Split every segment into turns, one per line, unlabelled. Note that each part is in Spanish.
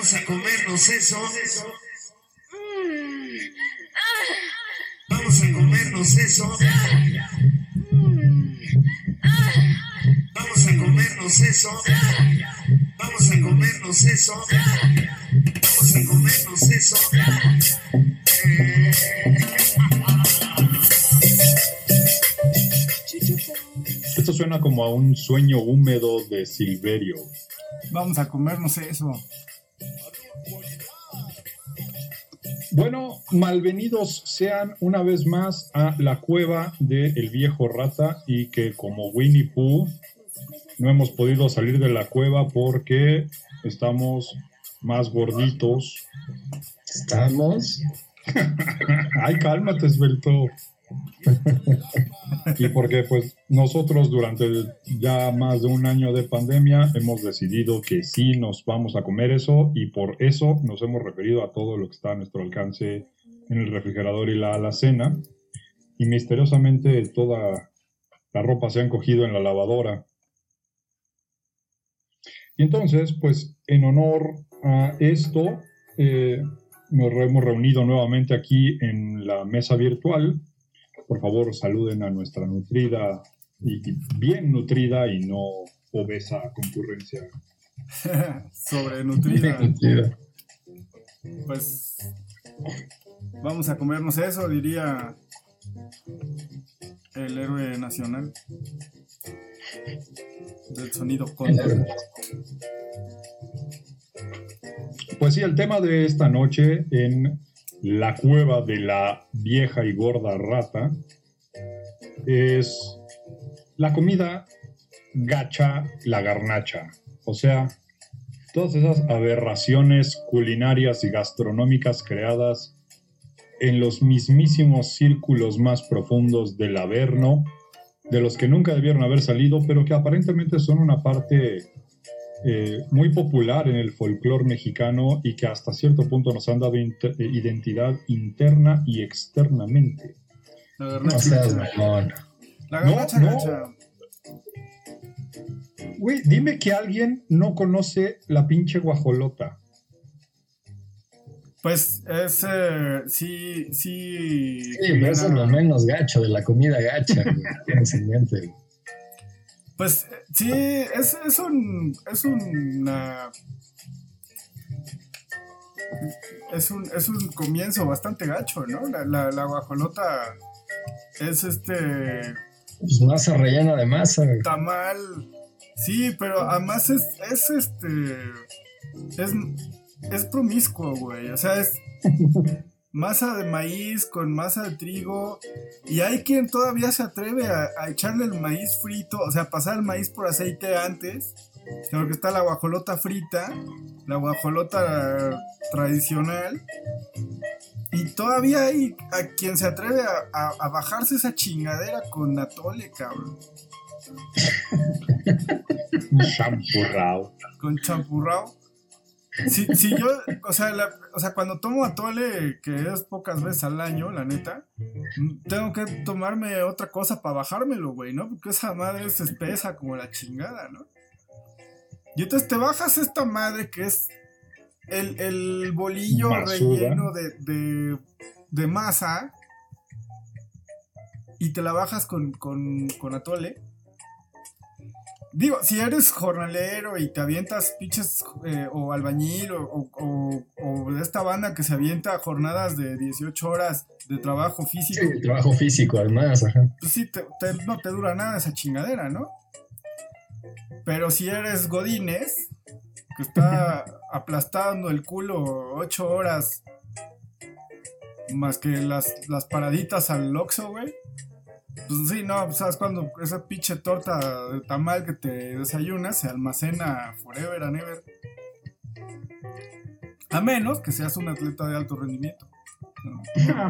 Vamos a comernos eso. Vamos a comernos eso. Vamos a comernos eso. Vamos a comernos eso. Vamos a comernos eso.
Esto suena como a un sueño húmedo de Silverio.
Vamos a comernos eso.
Bueno, malvenidos sean una vez más a la cueva del viejo rata y que como Winnie Pooh no hemos podido salir de la cueva porque estamos más gorditos.
Estamos.
Ay, cálmate, Esbelto. Y porque pues nosotros durante ya más de un año de pandemia hemos decidido que sí nos vamos a comer eso y por eso nos hemos referido a todo lo que está a nuestro alcance en el refrigerador y la alacena y misteriosamente toda la ropa se han cogido en la lavadora. Y entonces, pues en honor a esto, eh, nos hemos reunido nuevamente aquí en la mesa virtual por favor saluden a nuestra nutrida y bien nutrida y no obesa concurrencia.
Sobrenutrida.
Mentira.
Pues vamos a comernos eso, diría el héroe nacional del sonido cóndor.
Pues sí, el tema de esta noche en la cueva de la vieja y gorda rata es la comida gacha, la garnacha. O sea, todas esas aberraciones culinarias y gastronómicas creadas en los mismísimos círculos más profundos del Averno, de los que nunca debieron haber salido, pero que aparentemente son una parte eh, muy popular en el folclore mexicano y que hasta cierto punto nos han dado eh, identidad interna y externamente.
La
No
garnacha
mamón.
La
No,
garnacha
no.
gacha.
Güey, dime que alguien no conoce la pinche guajolota.
Pues es eh, sí, sí.
Sí, pero eso es lo menos gacho de la comida gacha. güey,
Pues eh, sí, es, es un. Es una. Es un, es un comienzo bastante gacho, ¿no? La, la, la guajolota es este
Pues masa rellena de masa. güey.
tamal. Sí, pero además es, es este. Es, es promiscuo, güey. O sea, es masa de maíz con masa de trigo. Y hay quien todavía se atreve a, a echarle el maíz frito, o sea, pasar el maíz por aceite antes. Porque está la guajolota frita, la guajolota tradicional. Y todavía hay a quien se atreve a, a- a bajarse esa chingadera con atole, cabrón.
Champurrao.
con champurrao. Si, si yo, o sea, la- o sea, cuando tomo atole, que es pocas veces al año, la neta, tengo que tomarme otra cosa para bajármelo, güey, ¿no? Porque esa madre es espesa como la chingada, ¿no? Y entonces te bajas esta madre que es el, el bolillo relleno de, de, de masa y te la bajas con, con, con atole. Digo, si eres jornalero y te avientas pinches eh, o albañil o, o- o- o de esta banda que se avienta jornadas de 18 horas de trabajo físico,
Sí, trabajo físico además, ajá.
pues sí, te- te- no te dura nada esa chingadera, ¿no? Pero si eres Godínez, que está aplastando el culo 8 horas más que las, las paraditas al Oxxo, güey. Pues sí, no, pues, sabes cuando esa pinche torta de tamal que te desayunas se almacena forever and ever. A menos que seas un atleta de alto rendimiento. ¿no?
Ah.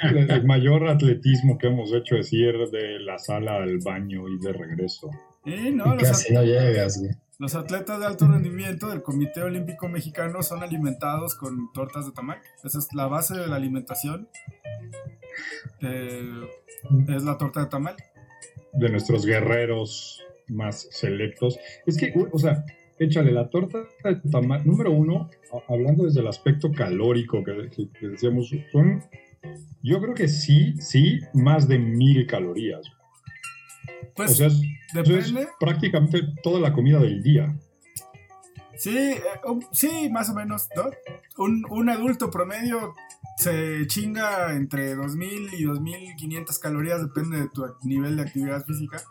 El mayor atletismo que hemos hecho es ir de la sala al baño y de regreso.
Y no,
y
los,
casi no llegas, güey.
Los atletas de alto rendimiento del Comité Olímpico Mexicano son alimentados con tortas de tamal. Esa es la base de la alimentación. Eh, es la torta de tamal.
de nuestros guerreros más selectos. Es que, o sea, échale la torta de tamal. Número uno, hablando desde el aspecto calórico que, que- que decíamos, son, yo creo que sí, sí, más de mil calorías.
Pues
o sea, es, eso es
depende.
prácticamente toda la comida del día.
Sí, eh, um, sí, más o menos, ¿no? Un, un adulto promedio se chinga entre 2000 y 2500 calorías, depende de tu nivel de actividad física.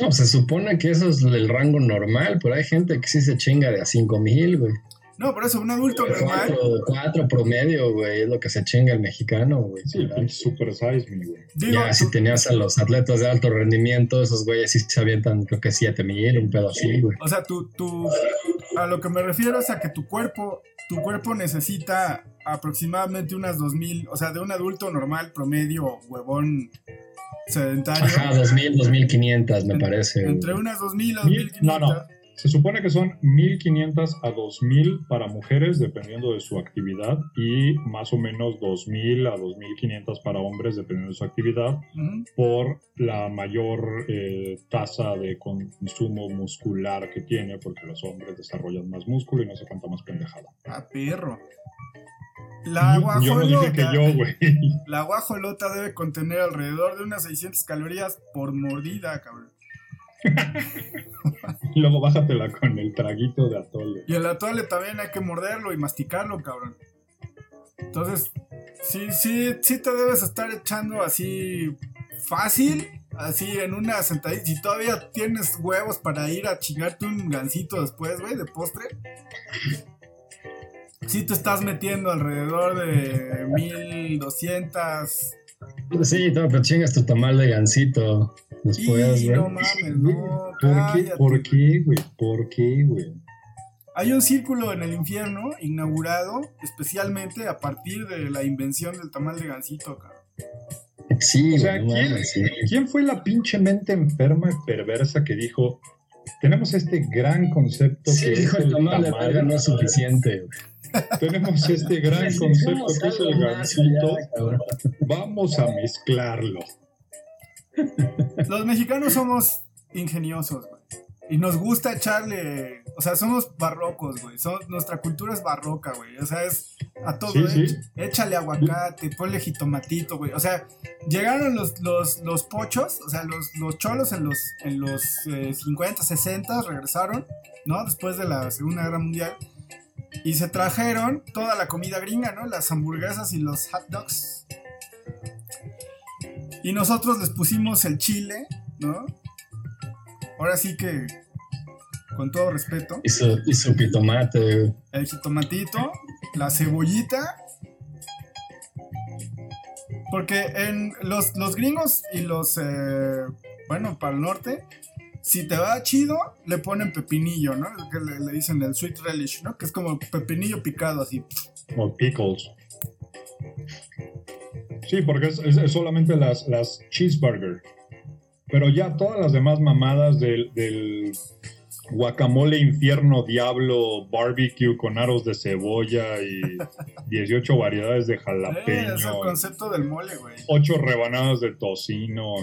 No, se supone que eso es el rango normal, pero hay gente que sí se chinga de a 5000, güey.
No, por eso, un adulto normal.
Cuatro, cuatro promedio, güey, es lo que se chinga el mexicano, güey.
Sí, el pinche super size me, güey.
Ya, si tenías a los atletas de alto rendimiento, esos güeyes sí se avientan, creo que 7000, un pedo así, güey.
o sea, tu, tu, a lo que me refiero es a que tu cuerpo, tu cuerpo necesita aproximadamente unas 2000, o sea, de un adulto normal, promedio, huevón, sedentario.
Ajá, 2000, 2500, me
En-
parece.
Entre unas 2000 a
Mil-
2500.
no, no. Se supone que son 1500 a 2000 para mujeres, dependiendo de su actividad, y más o menos 2000 a 2500 para hombres, dependiendo de su actividad, por la mayor eh, tasa de consumo muscular que tiene, porque los hombres desarrollan más músculo y no sé cuánta más pendejada.
Ah, perro. La
yo no dije
guajolota,
que yo, güey.
la guajolota debe contener alrededor de unas 600 calorías por mordida, cabrón.
Luego bájatela con el traguito de atole.
Y el atole también hay que morderlo y masticarlo, cabrón. Entonces, sí, sí, sí te debes estar echando así fácil, así en una sentadilla. Si todavía tienes huevos para ir a chingarte un gancito después, güey, de postre. Sí te estás metiendo alrededor de 1200.
Sí, no, pero chingas tu tamal de gancito después,
y no mames, no.
¿Por qué? ¿Por qué, güey? ¿Por qué, güey?
Hay un círculo en el infierno inaugurado especialmente a partir de la invención del tamal de gansito, cabrón.
Sí,
O sea,
güey, no
¿quién-
mames, sí.
¿Quién fue la pinche mente enferma y perversa que dijo, tenemos este gran concepto
Sí,
que es
dijo el
el
tamal de verga no es suficiente,
tenemos este gran concepto que es el gansito, vamos a mezclarlo.
Los mexicanos somos ingeniosos. Y nos gusta echarle. O sea, somos barrocos, güey. Son- nuestra cultura es barroca, güey. O sea, es a todo.
Sí,
¿eh?
sí.
Échale aguacate, ponle jitomatito, güey. O sea, llegaron los, los, los pochos, o sea, los, los cholos en los, en los eh, 50, 60, regresaron, ¿no? Después de la Segunda Guerra Mundial. Y se trajeron toda la comida gringa, ¿no? Las hamburguesas y los hot dogs. Y nosotros les pusimos el chile, ¿no? Ahora sí que, con todo respeto,
Y su, y su pitomate,
el jitomatito, la cebollita. Porque en los, los gringos y los, eh, bueno, para el norte, si te va chido, le ponen pepinillo, ¿no? Que le, le dicen el sweet relish, ¿no? Que es como pepinillo picado así.
O pickles. Sí, porque es, es- es solamente las, las cheeseburger. Pero ya todas las demás mamadas del, del guacamole infierno diablo barbecue con aros de cebolla y 18 variedades de
Eh,
jalapeño,
es el concepto del mole, güey.
8 rebanadas de tocino.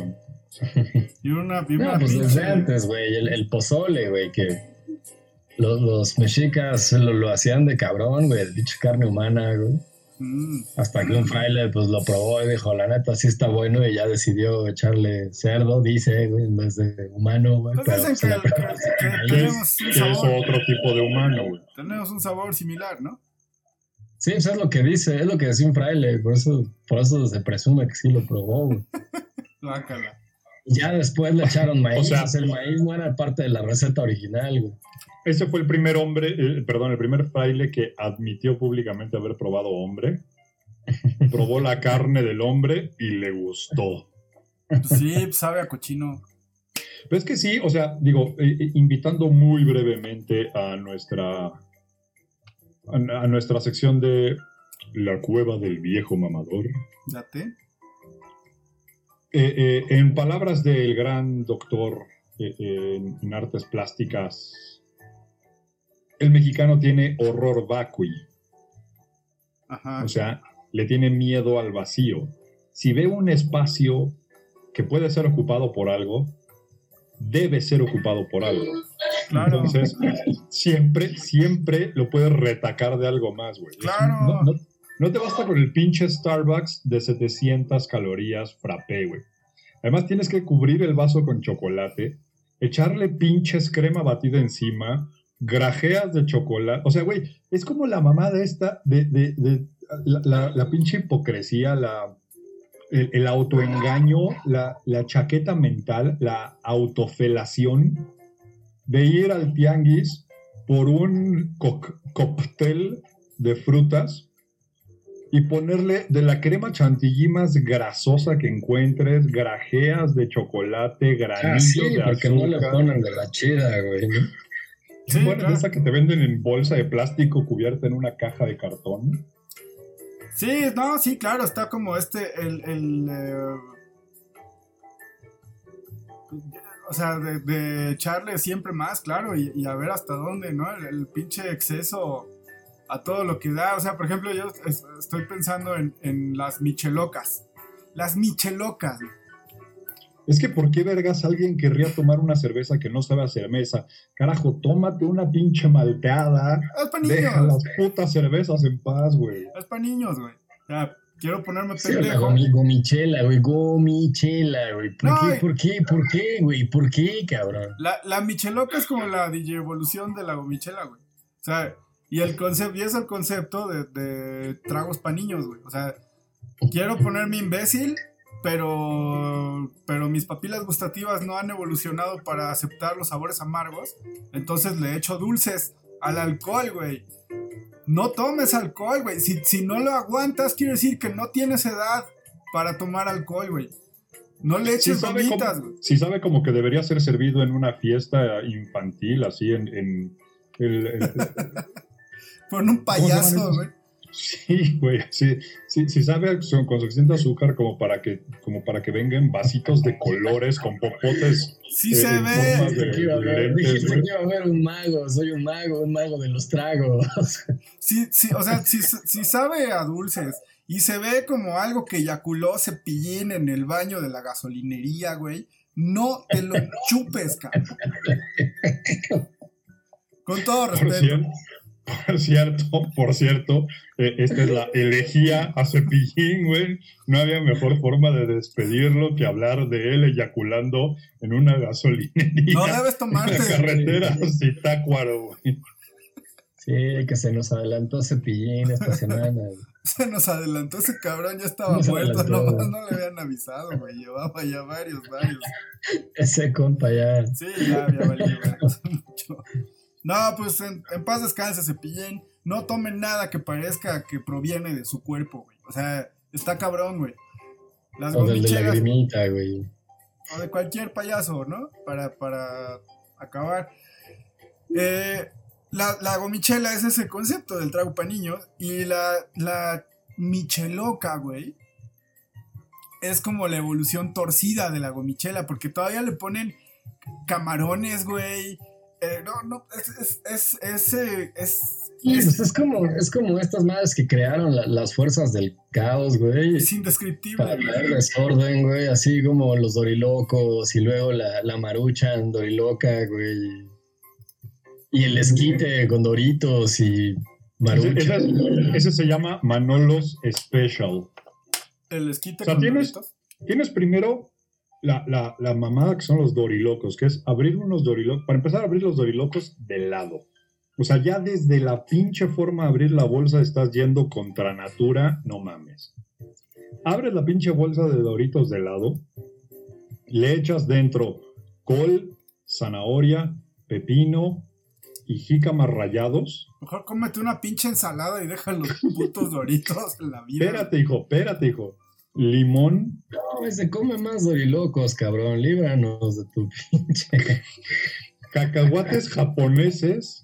Y una, y una
No, pues antes, güey. El, el pozole, güey, que los, los mexicas lo, lo hacían de cabrón, güey. De pinche carne humana, güey. Hasta que un fraile, pues lo probó y dijo, la neta, sí está bueno. Y ya decidió echarle cerdo, dice, güey, en vez de humano, güey.
Pues
Pero la
que- que- que-
es, que otro tipo de humano, güey.
Tenemos un sabor similar, ¿no?
Sí, pues es lo que dice, es lo que decía un fraile. Por eso, por eso se presume que sí lo probó, güey. Ya después le echaron maíz.
O sea,
el maíz no era parte de la receta original, güey.
Ese fue el primer hombre, eh, perdón, el primer fraile que admitió públicamente haber probado hombre. Probó la carne del hombre y le gustó.
Sí, pues, sabe a cochino.
Pero es que sí, o sea, digo, eh, eh, invitando muy brevemente a nuestra a, a nuestra sección de la cueva del viejo mamador.
Date.
Eh, eh, en palabras del gran doctor eh, eh, en artes plásticas, el mexicano tiene horror vacui.
Ajá.
O sea, le tiene miedo al vacío. Si ve un espacio que puede ser ocupado por algo, debe ser ocupado por algo.
Claro.
Entonces, siempre, siempre lo puedes retacar de algo más, güey.
Claro.
No, no- no te basta con el pinche Starbucks de 700 calorías frappé, güey. Además, tienes que cubrir el vaso con chocolate, echarle pinches crema batida encima, grajeas de chocolate. O sea, güey, es como la mamada esta de, de- de- la, la- la pinche hipocresía, la, el, el autoengaño, la, la chaqueta mental, la autofelación de ir al tianguis por un coc- cóctel de frutas y ponerle de la crema chantilly más grasosa que encuentres, grajeas de chocolate,
Ah,
granillos
sí,
de
porque no le ponen de la chida, güey.
Sí,
Bueno,
claro.
de esa que te venden en bolsa de plástico cubierta en una caja de cartón.
Sí, no, sí, claro, está como este, el, el, eh, o sea, de, de echarle siempre más, claro, y, y a ver hasta dónde, ¿no? El, el pinche exceso a todo lo que da, o sea, por ejemplo, yo es- estoy pensando en, en las michelocas, las michelocas, güey.
Es que ¿por qué vergas alguien querría tomar una cerveza que no sabe a cerveza? Carajo, tómate una pinche malteada.
es para
Deja
niños,
las putas cervezas en paz, güey.
es para niños, güey. O sea, quiero ponerme
Sí, la
pendejo.
gomi- gomichela, güey, gomichela, güey. ¿Por
No,
qué,
y-
por qué, por qué, güey? ¿Por qué, cabrón?
La, la micheloca es como la DJ evolución de la gomichela, güey. O sea, y el concepto, y es el concepto de, de tragos para niños, güey. O sea, quiero ponerme imbécil, pero, pero mis papilas gustativas no han evolucionado para aceptar los sabores amargos. Entonces le echo dulces al alcohol, güey. No tomes alcohol, güey. Si, si no lo aguantas, quiere decir que no tienes edad para tomar alcohol, güey. No le
Sí
eches
como,
güey.
sí sabe como que debería ser servido en una fiesta infantil, así en... en el- el-
Con un
¿Cómo se llaman
payaso, güey.
Sí, güey, sí, sí, sí sabe son- con suficiente azúcar como para que como para que vengan vasitos de colores con popotes.
Sí
Eh,
se ve.
de-
Dijiste que iba a haber-
lentes,
iba a haber un mago, soy un mago, un mago de los tragos.
Sí, sí, o sea, si, si sabe a dulces y se ve como algo que eyaculó cepillín en el baño de la gasolinería, güey, no te lo chupes, cabrón. Con todo
Por
respeto.
Por cierto, por cierto, eh, esta es la elegía a Cepillín, güey. No había mejor forma de despedirlo que hablar de él eyaculando en una gasolinería.
No debes
en la
tomarte.
carretera Zitácuaro, güey.
Sí, que se nos adelantó Cepillín esta semana. güey.
Se nos adelantó ese cabrón, ya estaba
Nos
muerto,
adelantó.
nomás no le habían avisado, güey. Llevaba ya varios, varios.
Ese compa ya.
Sí, ya había valido mucho. No, pues en, en paz descanse Cepillín. No tomen nada que parezca que proviene de su cuerpo, güey. O sea, está cabrón, güey. Las
O del de lagrimita, güey.
o de cualquier payaso, ¿no? Para, para acabar. Eh, la, la gomichela es ese concepto del trago para niños. Y la, la micheloca, güey, es como la evolución torcida de la gomichela. Porque todavía le ponen camarones, güey. Eh, no, no, es, es, es, es, eh, es-
Sí,
es-
pues es como, es como estas madres que crearon la- las fuerzas del caos, güey.
es indescriptible.
Para
güey.
desorden, güey, así como los dorilocos y luego la, la maruchan doriloca, güey. Y el esquite con doritos y
Ese,
maruchan.
ese- ese se llama Manolos Special.
El esquite
O sea,
con
tienes-
doritos.
Tienes primero la, la, la mamada que son los dorilocos, que es abrir unos dorilocos. Para empezar a abrir los dorilocos de lado. O sea, ya desde la pinche forma de abrir la bolsa estás yendo contra natura, no mames. Abres la pinche bolsa de doritos de lado, le echas dentro col, zanahoria, pepino y jícamas rallados.
Mejor cómete una pinche ensalada y deja los putos doritos en la vida.
Espérate, hijo, espérate, hijo. Limón,
No, se come más dorilocos, cabrón. Líbranos de tu pinche.
cacahuates japoneses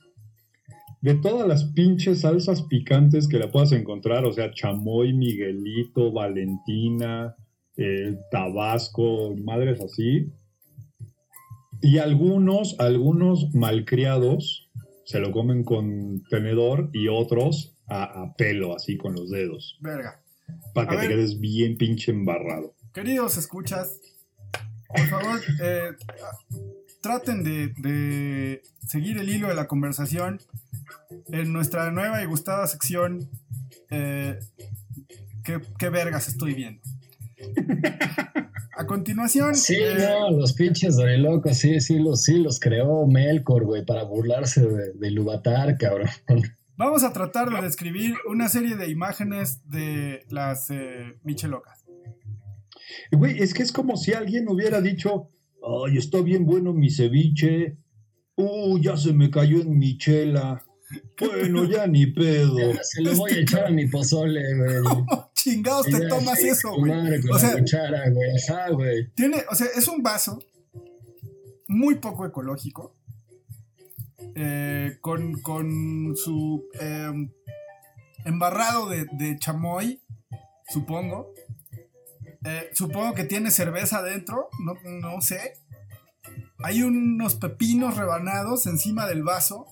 de todas las pinches salsas picantes que la puedas encontrar, o sea, chamoy, Miguelito, Valentina, eh, Tabasco, madres así. Y algunos, algunos malcriados se lo comen con tenedor y otros a, a pelo, así con los dedos,
Verga.
Para que
A
te
ver.
quedes bien pinche embarrado.
Queridos escuchas, por favor, eh, traten de, de seguir el hilo de la conversación en nuestra nueva y gustada sección. eh, ¿qué, qué vergas estoy viendo? A continuación,
Sí,
eh,
no, los pinches dorilocos, sí, sí, los, sí, los creó Melkor, güey, para burlarse de, de Luvatar, cabrón.
Vamos a tratar de describir una serie de imágenes de las eh, michelocas.
Güey, es que es como si alguien hubiera dicho, ay, está bien bueno mi ceviche. Uh, ya se me cayó en mi chela. Bueno, ya ni pedo.
Se lo voy a echar a mi pozole, güey.
Chingados, te tomas eso, güey.
madre con
O
la
sea,
cuchara, güey. Ajá, güey.
Tiene, o sea, es un vaso muy poco ecológico. Eh, con, con su eh, embarrado de, de chamoy, supongo. Eh, supongo que tiene cerveza adentro, no, no sé. Hay unos pepinos rebanados encima del vaso.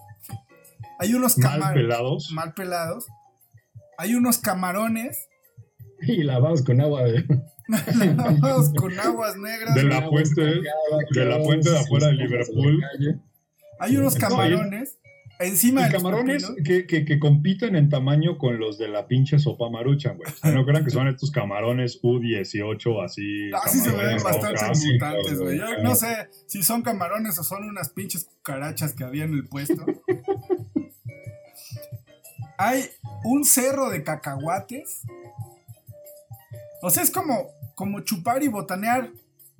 Hay unos
Mal
camarones
pelados.
mal pelados. Hay unos camarones
Y lavados con agua de.
lavados con aguas negras.
De la
estancada,
de la
que
fuente de afuera de Liverpool.
Hay unos camarones encima de los
camarones que, que, que compiten en tamaño con los de la pinche sopa maruchan, güey. O sea, no crean que son estos camarones U18 así.
Ah, sí se ven bastante mutantes, güey. Yo no sé si son camarones o son unas pinches cucarachas que había en el puesto. Hay un cerro de cacahuates. O sea, es como, como chupar y botanear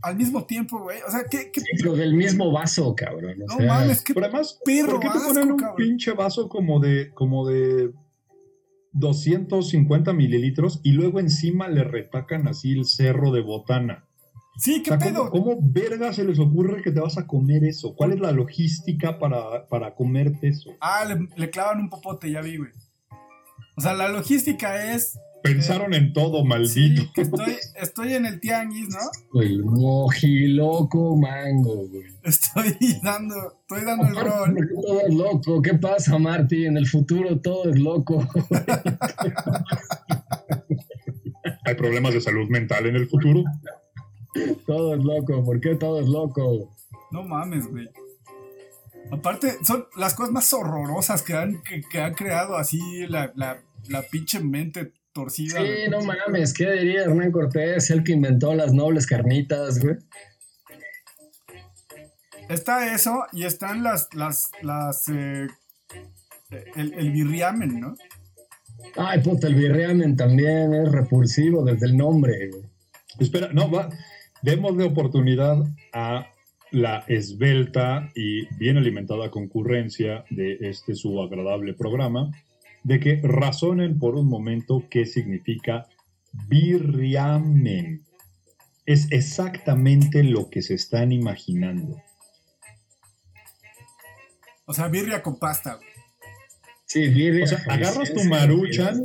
al mismo tiempo, güey. O sea, ¿qué, qué-
Sí, pero del mismo vaso, cabrón. O
no
sea,
mames, qué
Pero además,
perro
¿por qué te
asco,
ponen un
cabrón.
pinche vaso como de, como de 250 mililitros y luego encima le retacan así el cerro de botana?
Sí,
O
qué
sea,
pedo.
¿cómo, cómo verga se les ocurre que te vas a comer eso? ¿Cuál es la logística para, para comerte eso?
Ah, le, le clavan un popote, ya vi, güey. O sea, la logística es.
Pensaron en todo, maldito.
Sí, que estoy, estoy en el tianguis, ¿no?
El mojiloco mango, güey.
Estoy dando, estoy dando el rol.
Todo es loco. ¿Qué pasa, Marty? En el futuro todo es loco.
¿Hay problemas de salud mental en el futuro?
todo es loco. ¿Por qué todo es loco?
No mames, güey. Aparte, son las cosas más horrorosas que han, que, que han creado así la, la, la pinche mente torcida.
Sí,
güey.
no mames. ¿Qué diría Hernán Cortés? El que inventó las nobles carnitas, güey.
Está eso y están las, las, las, eh, el, el birriamen, ¿no?
Ay, puta, el birriamen también es repulsivo desde el nombre, güey.
Espera, no, va. Démosle oportunidad a la esbelta y bien alimentada concurrencia de este su agradable programa de que razonen por un momento qué significa birriamen. Es exactamente lo que se están imaginando.
O sea, birria con pasta, güey.
Sí, birria.
O sea, agarras tu maruchan.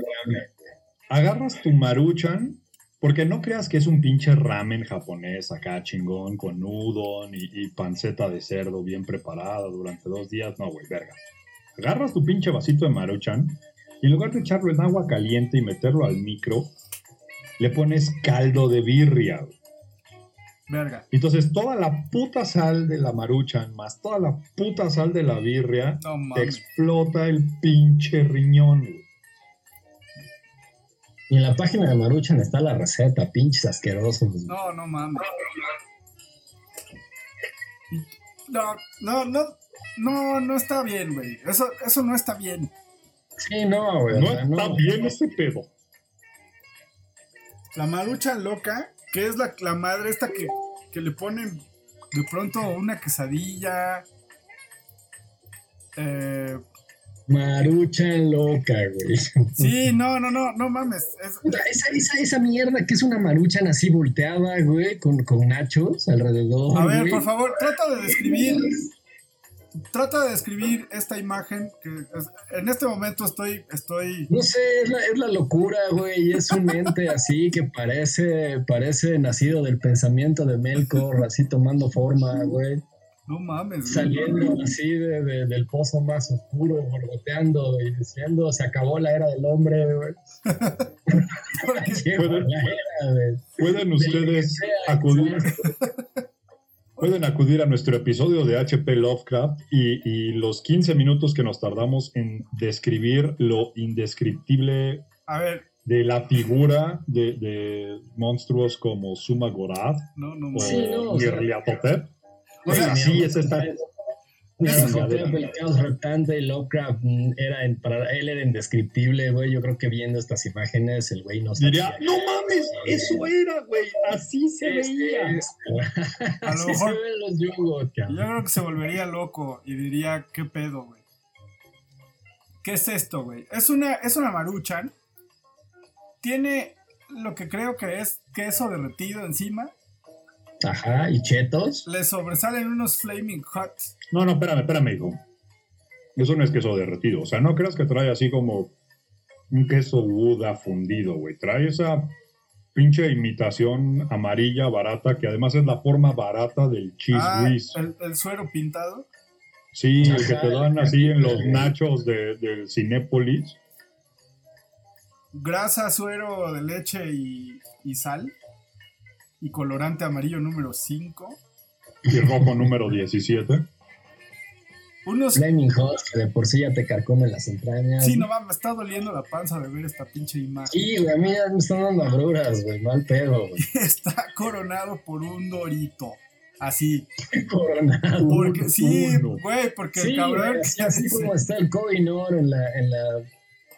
Agarras tu maruchan, porque no creas que es un pinche ramen japonés acá chingón con udon y, y panceta de cerdo bien preparada durante dos días. No, güey, verga. Agarras tu pinche vasito de maruchan y en lugar de echarlo en agua caliente y meterlo al micro, le pones caldo de birria.
Verga.
Entonces toda la puta sal de la maruchan más toda la puta sal de la birria
No
te
mames.
explota el pinche riñón. güey.
Y en la página de Maruchan está la receta, pinches asquerosos.
No, no mames. No, no, no, no, no está bien, güey. Eso, eso no está bien.
Sí, no, güey. o
No
sea,
está
no.
bien ese pedo.
La marucha loca, que es la, la madre esta que, que le ponen de pronto una quesadilla. Eh,
Maruchan loca, güey.
sí, no, no, no, no mames. es-
Esa, esa, esa mierda que es una maruchan así volteada, güey, con, con nachos alrededor.
a ver,
güey.
por favor, trata de describir. Trata de describir esta imagen que es- en este momento estoy, estoy.
No sé, es la, es la locura, güey. Es un ente así que parece, parece nacido del pensamiento de Melkor, así tomando forma, güey.
No mames, güey.
Saliendo así de, de- del pozo más oscuro, borboteando y diciendo, se acabó la era del hombre, güey. Llegó
Puede-
la era, güey.
Pueden ustedes acudir, Pueden acudir a nuestro episodio de HP Lovecraft y, y los 15 minutos que nos tardamos en describir lo indescriptible
A ver,
de la figura de, de monstruos como Suma Gorath
no, no,
o.
Sí, no, o sea-
Nyarlathotep.
O sea,
sí, es esta.
El caos rotante, Lovecraft mm, era en- para él era indescriptible, güey. Yo creo que viendo estas imágenes el güey no
Diría,
sabía.
no mames, eso era, güey, así se
Este
veía.
A lo mejor-
se ven los yugos,
Yo creo que se volvería loco y diría, ¿qué pedo, güey? ¿Qué es esto, güey? Es una, es una maruchan. Tiene lo que creo que es queso derretido encima.
Ajá, y chetos.
Le sobresalen unos flaming hots.
No, no, espérame, espérame, hijo. Eso no es queso derretido. O sea, no creas que trae así como un queso Buda fundido, güey. Trae esa pinche imitación amarilla barata, que además es la forma barata del cheese
Ah,
whiz.
el, el suero pintado.
Sí, el que te dan así en los nachos de, del Cinépolis.
Grasa, suero de leche y, y sal. Y colorante amarillo número 5.
Y rojo número 17.
Unos...
Flaming Hot, que de por sí ya te carcome las entrañas.
Sí, no mames, me está doliendo la panza de ver esta pinche imagen.
Sí, güey, a mí ya me están dando agruras, güey, mal pedo, güey.
Está coronado por un dorito. Así.
Coronado.
Porque sí, güey, porque
Sí,
el cabrón.
así, así como está el Koh-i-Noor en la, en, la,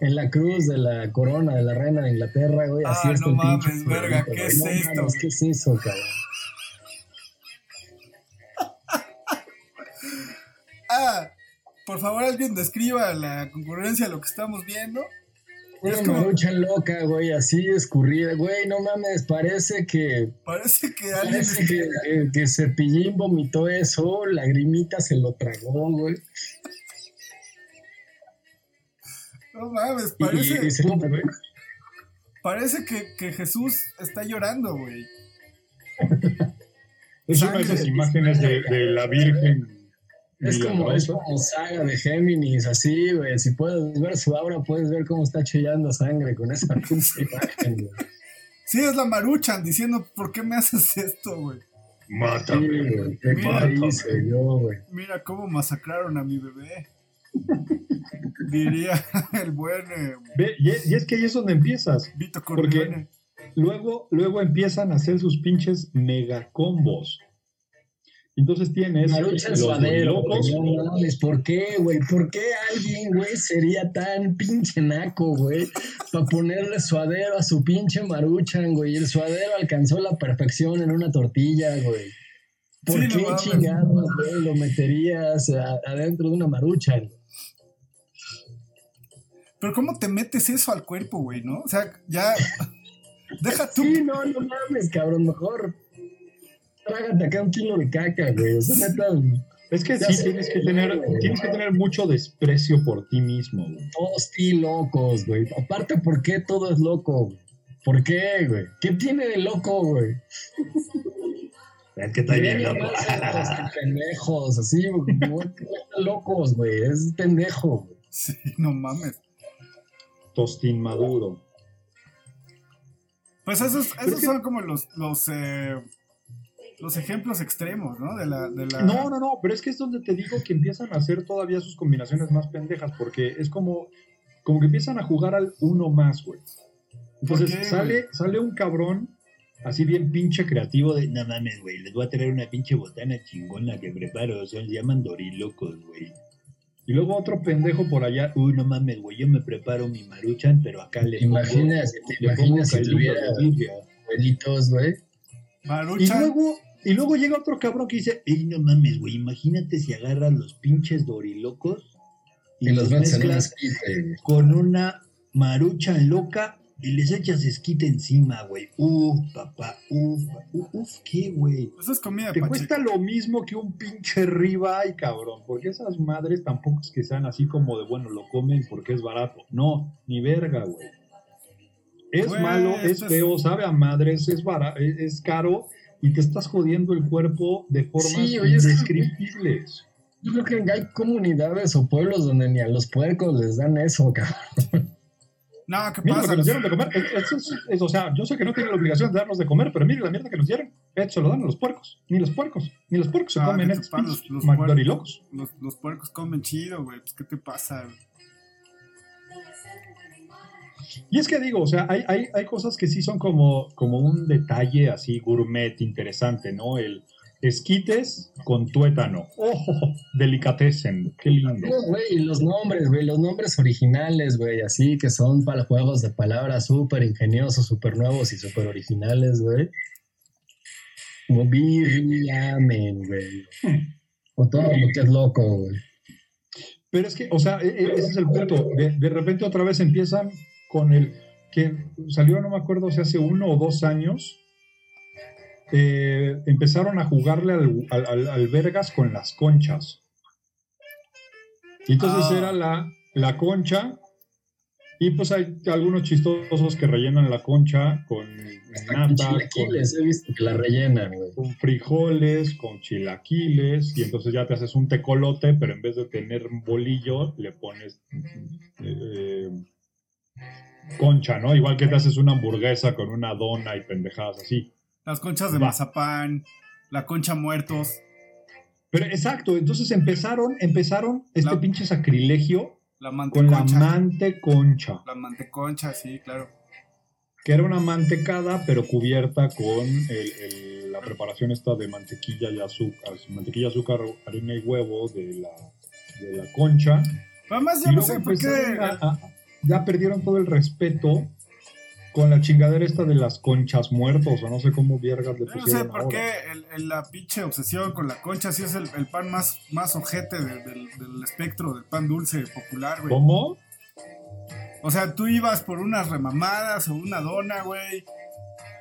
en la cruz de la corona de la reina de Inglaterra, güey, así
Ah,
está
no
el
mames,
pinche
verga, ¿qué es
No
esto,
mames,
güey?
¿Qué es eso, cabrón?
Por favor, alguien describa la concurrencia de lo que estamos viendo.
Una
Es como-
marucha loca, güey, así escurrida, güey, no mames, parece que
Parece que alguien.
parece que, que, que Cepillín vomitó eso, Lagrimita se lo tragó, güey.
No mames,
Y-
parece,
y se lo güey.
parece que, que Jesús está llorando, güey.
Es una de esas imágenes de, de la Virgen.
Es como, es como saga de Géminis, así, güey. Si puedes ver su obra, puedes ver cómo está chillando sangre con esa imagen, güey.
Sí, es la maruchan diciendo, ¿por qué me haces esto, güey?
Sí,
Mátame.
güey. ¿Qué
Mira,
hice yo, güey?
Mira cómo masacraron a mi bebé. Diría el buen eh,
y, es, y es que ahí es donde empiezas.
Vito
Porque-
Corleone.
Luego, luego empiezan a hacer sus pinches megacombos. Entonces tienes
Marucha
los
suadero, güey.
locos.
No mames, ¿por qué, güey? ¿Por qué alguien, güey, sería tan pinche naco, güey? Para ponerle suadero a su pinche maruchan, güey. Y el suadero alcanzó la perfección en una tortilla, güey. ¿Por
Sí,
qué chingados, güey, lo meterías a- adentro de una maruchan?
Pero ¿cómo te metes eso al cuerpo, güey, no? O sea, ya... Deja tú...
Sí, no, no mames, cabrón, mejor. Trágate acá un kilo de caca, güey. O sea, neta,
Es que sí
sé,
tienes que tener,
güey.
tienes que tener mucho desprecio por ti mismo, güey.
todos sí locos, güey. Aparte, ¿por qué todo es loco? güey? ¿Por qué, güey? ¿Qué tiene de loco, güey?
Es que
Deberían llamarse, pues, pendejos, así, güey. Locos, güey. Es pendejo, güey.
Sí, no mames.
Tostín maduro.
Pues esos, esos
que-
son como los, los, eh, los ejemplos extremos, ¿no? De la, de la...
No, no, no, pero es que es donde te digo que empiezan a hacer todavía sus combinaciones más pendejas, porque es como, como que empiezan a jugar al uno más, güey. Entonces
¿Por qué,
sale, sale un cabrón así bien pinche creativo de, no mames, güey, les voy a traer una pinche botana chingona que preparo, se llaman dorilocos, güey. Y luego otro pendejo por allá, uy, no mames, güey, yo me preparo mi maruchan, pero acá le pongo-
Imaginas, te
le pongo
imaginas si tuviera abuelitos, güey.
Y
Maruchan.
luego, y luego llega otro cabrón que dice, ey, no mames, güey, imagínate si agarras los pinches dorilocos
Y los metes en un
mezclas con una marucha loca y les echas esquite encima, güey. Uf, papá, uf, uf, uf, ¿qué, güey?
Eso es comida
Te
pacheco.
cuesta lo mismo que un pinche ribeye, cabrón, porque esas madres tampoco es que sean así como de, bueno, lo comen porque es barato. No, ni verga, güey. Es
Güey,
malo, es
esto es-
feo, sabe a madres, es, bara- es, es caro y te estás jodiendo el cuerpo de formas
Sí, oye, es que-
indescriptibles.
Yo creo que hay comunidades o pueblos donde ni a los puercos les dan eso, cabrón.
No, ¿qué
Mira lo
pasa?
que nos dieron de comer. Es- es- es- es- o sea, yo sé que no tienen la obligación de darnos de comer, pero mire la mierda que nos dieron. Esto se lo dan a los puercos. Ni los puercos. Ni los puercos se
Ah,
comen
¿qué te
estos
Los- los. Los, los puercos comen chido, güey. Pues, ¿qué te pasa, güey?
Y es que digo, o sea, hay, hay, hay cosas que sí son como, como un detalle así gourmet interesante, ¿no? El esquites con tuétano. ¡Oh! Delicatessen. Qué lindo.
No, güey, los nombres, güey, los nombres originales, güey, así que son para juegos de palabras súper ingeniosos, súper nuevos y súper originales, güey. Como birriamen, güey. O todo lo que es loco, güey.
Pero es que, o sea, e- e- ese es el punto. De, de repente otra vez empiezan con el que salió, no me acuerdo si hace uno o dos años, eh, empezaron a jugarle al, al, al- al vergas con las conchas. Y entonces
Ah.
era la, la concha, y pues hay algunos chistosos que rellenan la concha con nata, con,
chilaquiles, he visto que la rellenan, güey.
con frijoles, con chilaquiles, y entonces ya te haces un tecolote, pero en vez de tener un bolillo, le pones eh, concha, ¿no? Igual que te haces una hamburguesa con una dona y pendejadas así.
Las conchas de
Va.
mazapán, la concha muertos,
Pero exacto, entonces empezaron, empezaron este
La-
pinche sacrilegio
la
con la
manteconcha. La manteconcha, sí, claro.
que era una mantecada, pero cubierta con el- el- la preparación esta de mantequilla y azúcar, mantequilla, azúcar, harina y huevo de la, de la concha.
Además, ya no sé por qué.
empezaron a- a- ya perdieron todo el respeto con la chingadera esta de las conchas muertos, o no sé cómo viergas le
Yo no
pusieron
sé por
ahora.
qué el- el- la pinche obsesión con la concha sí es el, el pan más, más ojete de- del, del espectro del pan dulce popular, güey.
¿Cómo?
O sea, tú ibas por unas remamadas o una dona, güey.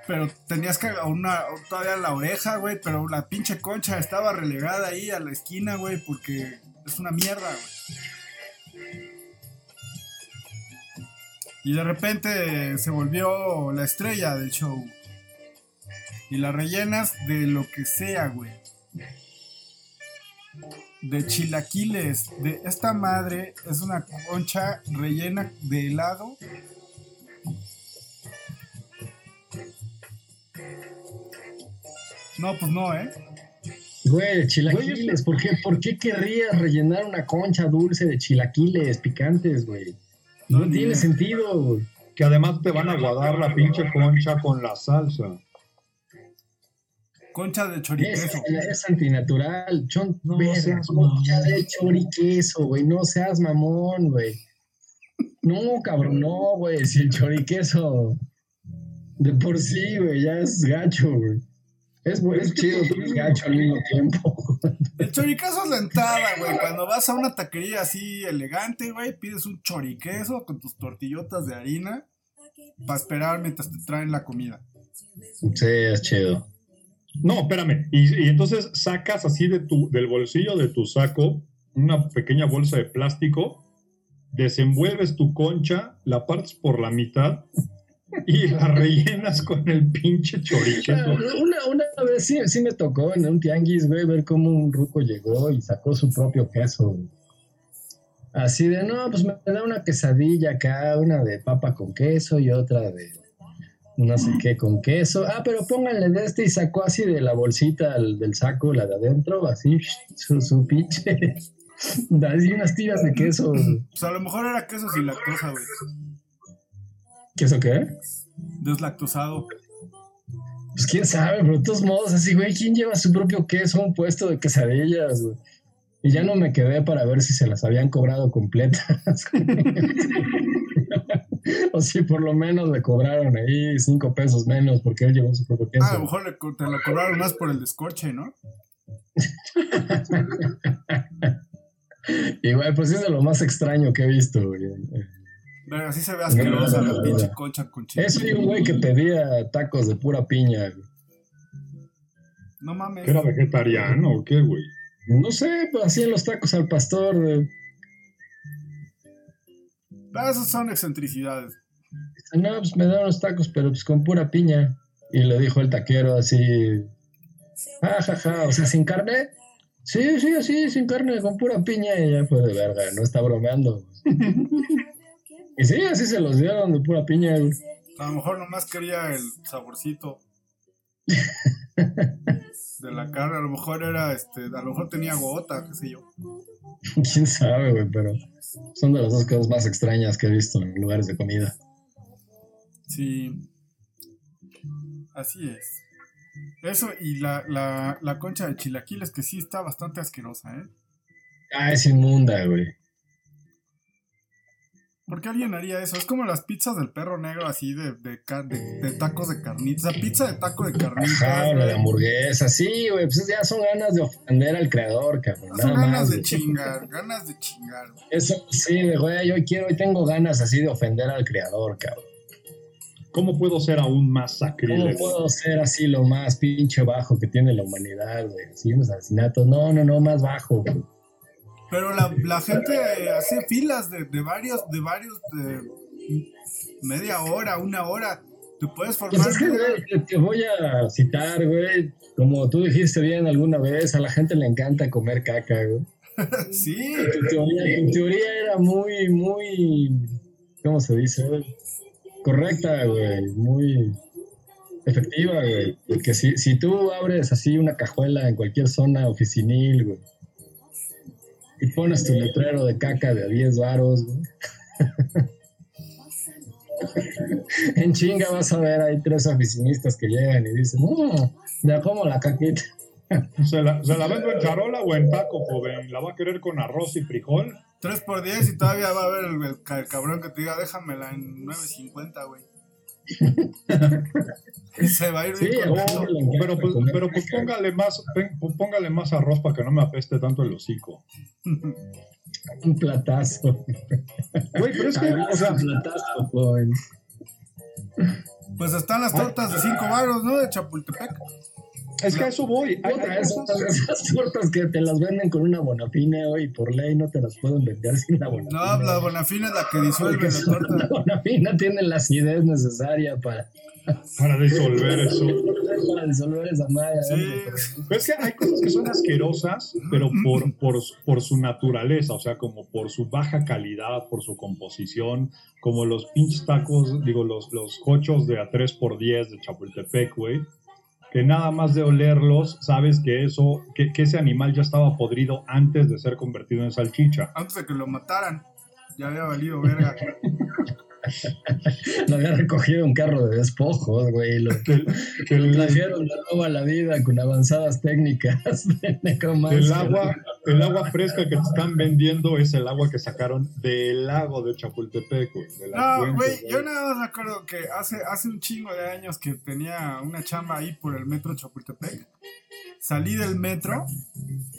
Pero tenías que una todavía la oreja, güey. Pero la pinche concha estaba relegada ahí a la esquina, güey. Porque es una mierda, güey. Y de repente se volvió la estrella del show. Y la rellenas de lo que sea, güey. De chilaquiles. De esta madre es una concha rellena de helado. No, pues no, ¿eh?
Güey, chilaquiles, ¿por qué, ¿por qué querrías rellenar una concha dulce de chilaquiles picantes, güey? No, tiene sentido, güey.
Que además te van a guardar la pinche concha con la salsa.
Concha de
Es,
choriqueso.
es antinatural. Chon,
No seas
concha
mamón.
de choriqueso, güey. No seas mamón, güey. No, cabrón, no, güey. Si el choriqueso de por sí, güey, ya es gacho, güey. Es, es chido, pero es gacho al mismo tiempo.
El choriqueso es la entrada, güey. Cuando vas a una taquería así elegante, güey, pides un choriqueso con tus tortillotas de harina para esperar mientras te traen la comida.
Sí, es chido.
No, espérame. Y, y entonces sacas así de tu, del bolsillo de tu saco una pequeña bolsa de plástico, desenvuelves tu concha, la partes por la mitad y la rellenas con el pinche choriqueso.
Una, una vez sí, sí me tocó en un tianguis, güey, ver cómo un ruco llegó y sacó su propio queso. güey. Así de, no, pues me da una quesadilla acá, una de papa con queso y otra de no sé qué con queso. Ah, pero pónganle de este y sacó así de la bolsita del saco, la de adentro, así, su, su pinche. Así unas tiras de queso.
Pues a lo mejor era queso sin lactosa, güey.
¿Queso qué?
Deslactosado.
Pues quién sabe, pero de todos modos, así, güey, ¿quién lleva su propio queso a un puesto de quesadillas, güey? Y ya no me quedé para ver si se las habían cobrado completas. o si por lo menos le cobraron ahí cinco pesos menos porque él llevó su propio queso.
Ah, a lo mejor le te lo cobraron más por el descorche, ¿no?
Igual, pues es de lo más extraño que he visto, güey.
Pero así se ve asquerosa la pinche concha con chile.
Eso y un güey que pedía tacos de pura piña. güey.
No mames.
¿Que era vegetariano o qué, güey?
No sé, pues hacían los tacos al pastor. güey.
Ah, Esas son excentricidades.
No, pues me daban los tacos, pero pues con pura piña. Y le dijo el taquero así, ah, jaja, o sea, sin carne. Sí, sí, así, sin carne, con pura piña. Y ya fue de verga, no está bromeando. y sí, así se los dieron de pura piña. güey.
A lo mejor nomás quería el saborcito. de la carne. A lo mejor era, este, a lo mejor tenía gota, qué sé yo.
Quién sabe, güey, pero son de las dos cosas más extrañas que he visto en lugares de comida.
Sí. Así es. Eso y la, la, la concha de chilaquiles que sí está bastante asquerosa, ¿eh?
Ah, es inmunda, güey.
¿Por qué alguien haría eso? Es como las pizzas del perro negro así de, de, de- de tacos de carnitas. O sea, pizza de taco de carnitas.
Ajá, o la de hamburguesa, sí, güey, pues ya son ganas de ofender al creador, cabrón.
Son
nada
ganas
más,
de chingar, ganas de chingar. güey.
Eso sí, de güey, hoy quiero, hoy tengo ganas así de ofender al creador, cabrón.
¿Cómo puedo ser aún más
¿Cómo
sacrílego?
puedo ser así lo más pinche bajo que tiene la humanidad, güey? Así unos asesinatos. No, no, no, más bajo, güey.
Pero la, la gente hace filas de, de varios, de varios, de media hora, una hora. Te puedes formar.
Pues es que, güey, te, te voy a citar, güey. Como tú dijiste bien alguna vez, a la gente le encanta comer caca, güey.
Sí,
Tu teoría, tu teoría era muy, muy. ¿Cómo se dice? güey? Correcta, güey. Muy efectiva, güey. Porque si, si tú abres así una cajuela en cualquier zona oficinil, güey, y pones tu letrero de caca de a 10 varos, en chinga vas a ver ahí tres oficinistas que llegan y dicen, mmm, ya como la caquita.
¿Se la, ¿Se la vendo en charola o en taco, joven? ¿La va a querer con arroz y frijol?
3 por 10 y todavía va a haber el, el cabrón que te diga, déjamela en 9.50, güey. Se va a ir
Sí,
bien contento.
Pero pues, pero pues póngale más, pen- pues póngale más arroz para que no me apeste tanto el hocico.
un platazo.
Güey, pero es que, o sea,
un platazo, joven.
Pues están las tortas de 5 varos, ¿no? De Chapultepec.
Es que a eso voy. Hay,
esas, esas tortas que te las venden con una bonafina hoy por ley no te las pueden vender sin la bonafina.
No, la bonafina es la que disuelve
Porque
la
solo la
torta.
bonafina tiene la acidez necesaria para,
para disolver eso.
para disolver esa madre.
Sí,
Pero es que hay cosas que son asquerosas, pero por, por, por su naturaleza, o sea, como por su baja calidad, por su composición, como los pinches tacos, digo, los, los cochos de a 3x10 de Chapultepec, güey, que nada más de olerlos, sabes que eso, que, que ese animal ya estaba podrido antes de ser convertido en salchicha.
antes de que lo mataran. Ya había valido verga.
Lo había recogido un carro de despojos, güey. Lo, lo
el,
trajeron de nuevo a la vida con avanzadas técnicas de
que
necromancia.
el agua, el agua fresca que te están vendiendo es el agua que sacaron del lago de Chapultepec, güey. de la
No,
fuente,
güey, yo nada más me acuerdo que hace, hace un chingo de años que tenía una chamba ahí por el metro Chapultepec. Salí del metro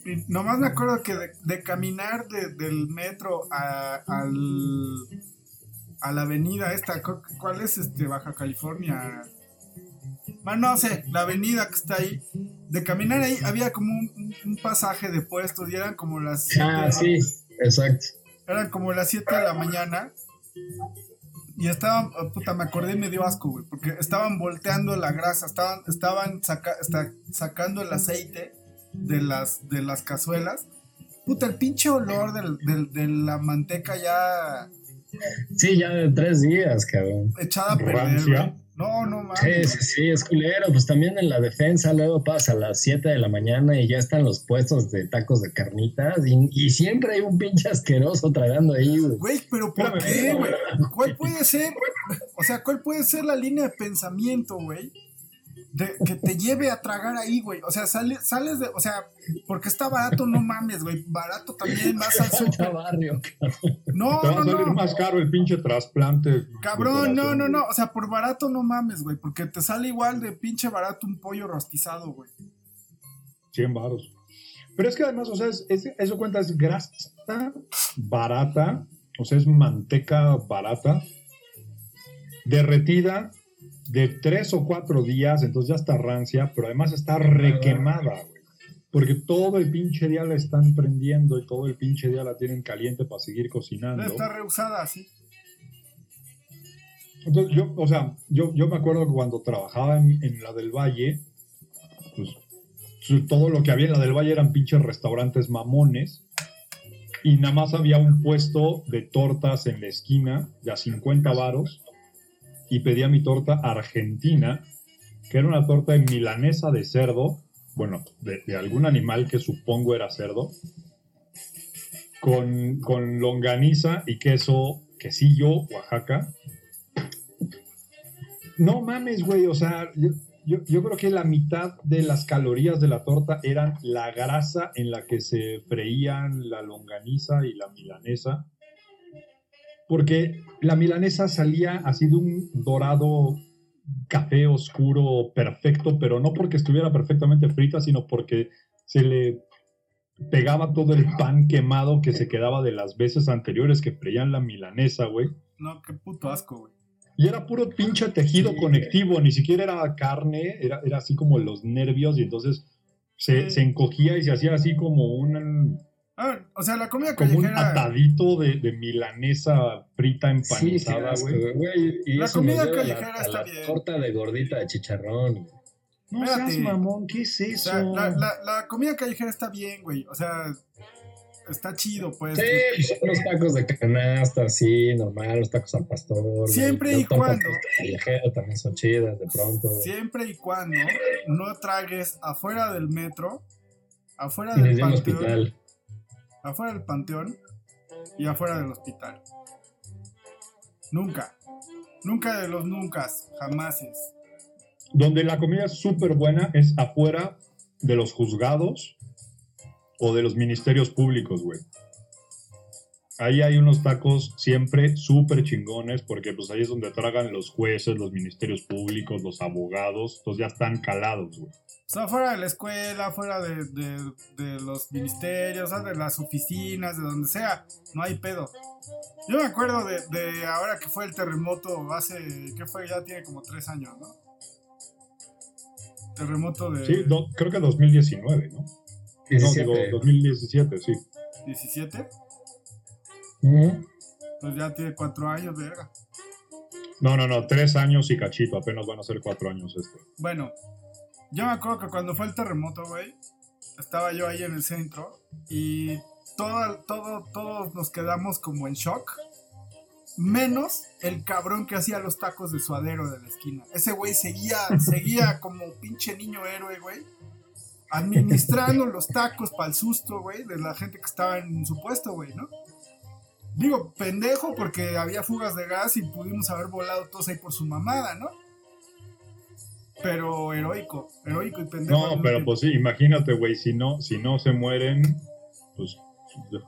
y nomás me acuerdo que de, de caminar de- del metro a, al, a la avenida esta, cu- ¿cuál es este? Baja California. Bueno, no sé, la avenida que está ahí. De caminar ahí había como un, un pasaje de puestos y eran como las
Ah,
siete-
sí, exacto.
eran como las 7 de la mañana. Y estaban, oh, puta, me acordé y me dio asco, güey. Porque estaban volteando la grasa, estaban, estaban saca- está- sacando el aceite de las, de las cazuelas. Puta, el pinche olor del, del- de la manteca ya
Sí, ya de tres días, cabrón.
echada a perder. No, no mames.
Sí, sí, sí, es culero. Pues también en la defensa luego pasa a las 7 de la mañana y ya están los puestos de tacos de carnitas y, y siempre hay un pinche asqueroso tragando ahí, güey.
Güey, pero ¿por qué, güey? ¿Cuál puede ser? O sea, ¿cuál puede ser la línea de pensamiento, güey? De, que te lleve a tragar ahí, güey. O sea, sale, sales de. O sea, porque está barato, no mames, güey. Barato también, vas al súper.
barrio.
No,
Te va a
no,
salir
no.
más caro el pinche trasplante.
Cabrón, no, no, no. O sea, por barato no mames, güey. Porque te sale igual de pinche barato un pollo rostizado, güey.
100 varos. Pero es que además, o sea, es- es- eso cuenta, es grasa barata, o sea, es manteca barata, derretida de tres o cuatro días, entonces ya está rancia, pero además está requemada, güey. Porque todo el pinche día la están prendiendo y todo el pinche día la tienen caliente para seguir cocinando.
Está reusada así.
Entonces, yo, o sea, yo, yo me acuerdo que cuando trabajaba en, en la del Valle, pues todo lo que había en la del Valle eran pinches restaurantes mamones. Y nada más había un puesto de tortas en la esquina de a 50 varos. Y pedía mi torta argentina. que era una torta milanesa de cerdo, bueno, de, de algún animal que supongo era cerdo, con, con longaniza y queso, quesillo, Oaxaca. No mames, güey, o sea, yo, yo, yo creo que la mitad de las calorías de la torta eran la grasa en la que se freían la longaniza y la milanesa. Porque la milanesa salía así de un dorado café oscuro perfecto, pero no porque estuviera perfectamente frita, sino porque se le pegaba todo el pan quemado que se quedaba de las veces anteriores que freían la milanesa, güey.
No, qué puto asco, güey.
Y era puro pinche tejido
Sí.
conectivo, ni siquiera era carne, era, era así como los nervios y entonces se, se encogía y se hacía así como un,
Ah, o sea, la comida
como un
callejera.
atadito de, de milanesa frita empanizada, güey.
La comida callejera
la,
está
la
bien.
torta de gordita de chicharrón.
no
espérate.
seas mamón, ¿qué es
O
eso?
sea, la, la- la comida callejera está bien, güey. O sea, está chido, pues.
Sí, son los tacos de canasta, sí, normal, los tacos al pastor.
Siempre y cuando.
callejeras también son chidas de pronto.
Siempre y cuando no tragues afuera del metro, afuera
Y
del
un
panteón,
hospital.
Afuera del panteón y afuera del hospital. Nunca. Nunca de los nunca, jamases.
Donde la comida es súper buena es afuera de los juzgados o de los ministerios públicos, güey. Ahí hay unos tacos siempre súper chingones porque pues ahí es donde tragan los jueces, los ministerios públicos, los abogados, entonces ya están calados, güey.
O sea, fuera de la escuela, fuera de, de- de los ministerios, o sea, de las oficinas, de donde sea, no hay pedo. Yo me acuerdo de, de ahora que fue el terremoto hace, ¿qué fue? Ya tiene como tres años, ¿no? Terremoto de
Sí, do- creo que 2019, ¿no? No,
17.
digo 2017, sí.
17,
Ujú.
pues ya tiene cuatro años, verga.
No, no, no, tres años y cachito, apenas van a ser cuatro años este.
Bueno, yo me acuerdo que cuando fue el terremoto, güey, estaba yo ahí en el centro y todo, todo, todos nos quedamos como en shock. Menos el cabrón que hacía los tacos de suadero de la esquina. Ese güey seguía, seguía como pinche niño héroe, güey. Administrando los tacos para el susto, güey, de la gente que estaba en su puesto, güey, ¿no? Digo, pendejo porque había fugas de gas y pudimos haber volado todos ahí por su mamada, ¿no? Pero heroico, heroico y pendejo.
No, pero pues sí, imagínate, güey, si no, si no se mueren, pues,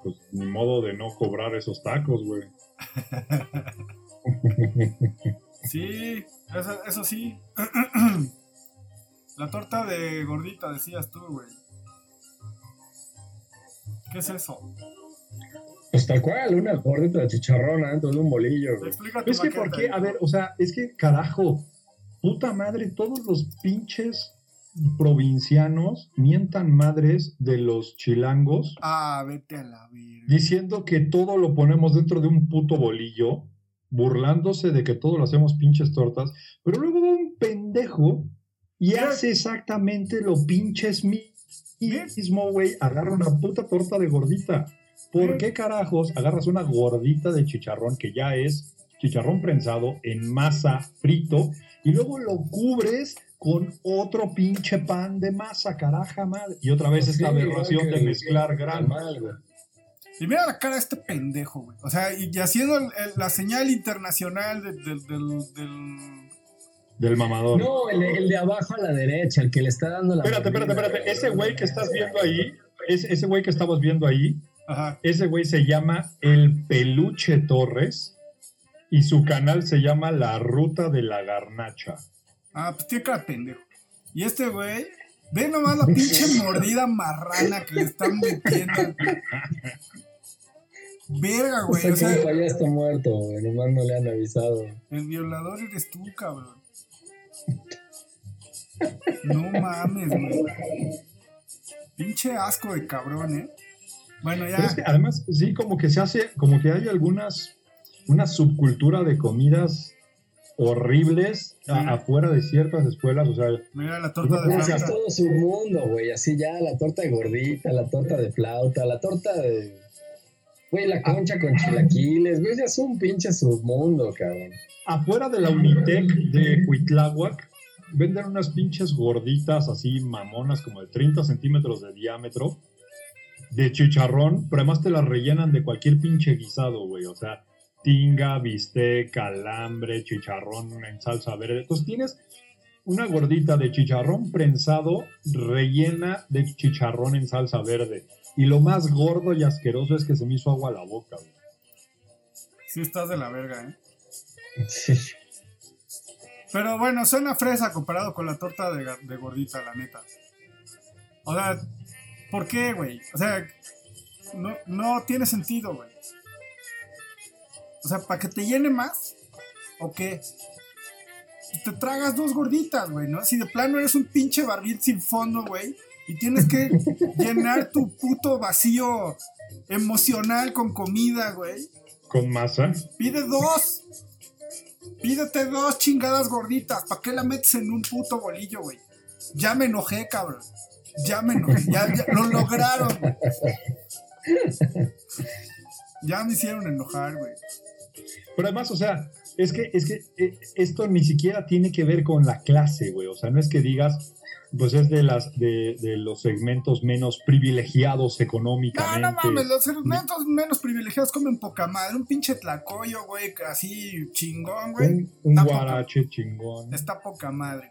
pues ni modo de no cobrar esos tacos, güey.
Sí, eso, eso sí. La torta de gordita, decías tú, güey. ¿Qué es eso?
Pues tal cual, una gordita de chicharrón adentro de un bolillo, güey.
Explica tu
Es que, ¿por qué? A ver, o sea, es que, carajo, puta madre, todos los pinches provincianos mientan madres de los chilangos
Ah, vete a la verga.
diciendo que todo lo ponemos dentro de un puto bolillo, burlándose de que todo lo hacemos pinches tortas, pero luego va un pendejo y hace exactamente lo pinches
Mira.
mismo, güey, agarra una puta torta de gordita. ¿Por
Mira.
qué carajos agarras una gordita de chicharrón que ya es chicharrón prensado en masa frito y luego lo cubres con otro pinche pan de masa, caraja madre? Y otra vez
Pues
esta
sí,
aberración de mezclar
güey.
Y mira la cara de este pendejo, güey. O sea, y, y haciendo el- el- la señal internacional de- del- del- del...
Del mamador.
No, el de, el de abajo a la derecha, el que le está dando la.
Espérate, espérate, espérate. Ese güey que estás viendo ahí, ese, ese güey que estamos viendo ahí,
Ajá.
ese güey se llama El Peluche Torres y su canal se llama La Ruta de la Garnacha.
Ah, pues tiene cara de pendejo. Y este güey, ve nomás la pinche mordida marrana que le están metiendo. Verga, güey. O sea,
ya está muerto, güey. Nomás no le han avisado.
el violador eres tú, cabrón. No mames, güey. Pinche asco de cabrón, ¿eh? Bueno,
Pero es
ya.
que además, sí, como que se hace, como que hay algunas, una subcultura de comidas horribles a- afuera de ciertas escuelas, o sea,
Mira la torta de
Ese es
flauta.
todo su mundo, güey. Así ya, la torta de gordita, la torta de flauta, la torta de. Güey, la concha con chilaquiles, güey, ya es un pinche submundo, cabrón.
afuera de la Unitec de Cuitláhuac venden unas pinches gorditas así mamonas como de 30 centímetros de diámetro de chicharrón, pero además te las rellenan de cualquier pinche guisado, güey. O sea, tinga, bistec, calambre, chicharrón en salsa verde. Entonces tienes una gordita de chicharrón prensado rellena de chicharrón en salsa verde. Y lo más gordo y asqueroso es que se me hizo agua a la boca, güey.
Sí estás de la verga, ¿eh?
Sí.
Pero bueno, suena fresa comparado con la torta de, de gordita, la neta. O sea, ¿por qué, güey? O sea, no, no tiene sentido, güey. O sea, ¿para que te llene más? ¿O qué? Te tragas dos gorditas, güey, ¿no? Si de plano eres un pinche barril sin fondo, güey, y tienes que llenar tu puto vacío emocional con comida, güey.
Con masa.
Pide dos. Pídete dos chingadas gorditas. ¿Para qué la metes en un puto bolillo, güey? Ya me enojé, cabrón. Ya me enojé. Ya, ya- lo lograron. güey. Ya me hicieron enojar, güey.
Pero además, o sea, es que, es que eh, esto ni siquiera tiene que ver con la clase, güey. O sea, no es que digas, pues es de las de, de los segmentos menos privilegiados
No,
económicamente.
no mames, los segmentos menos privilegiados comen poca madre. Un pinche tlacoyo, güey, así chingón, güey.
Un, un
poca-
guarache chingón.
Está poca madre.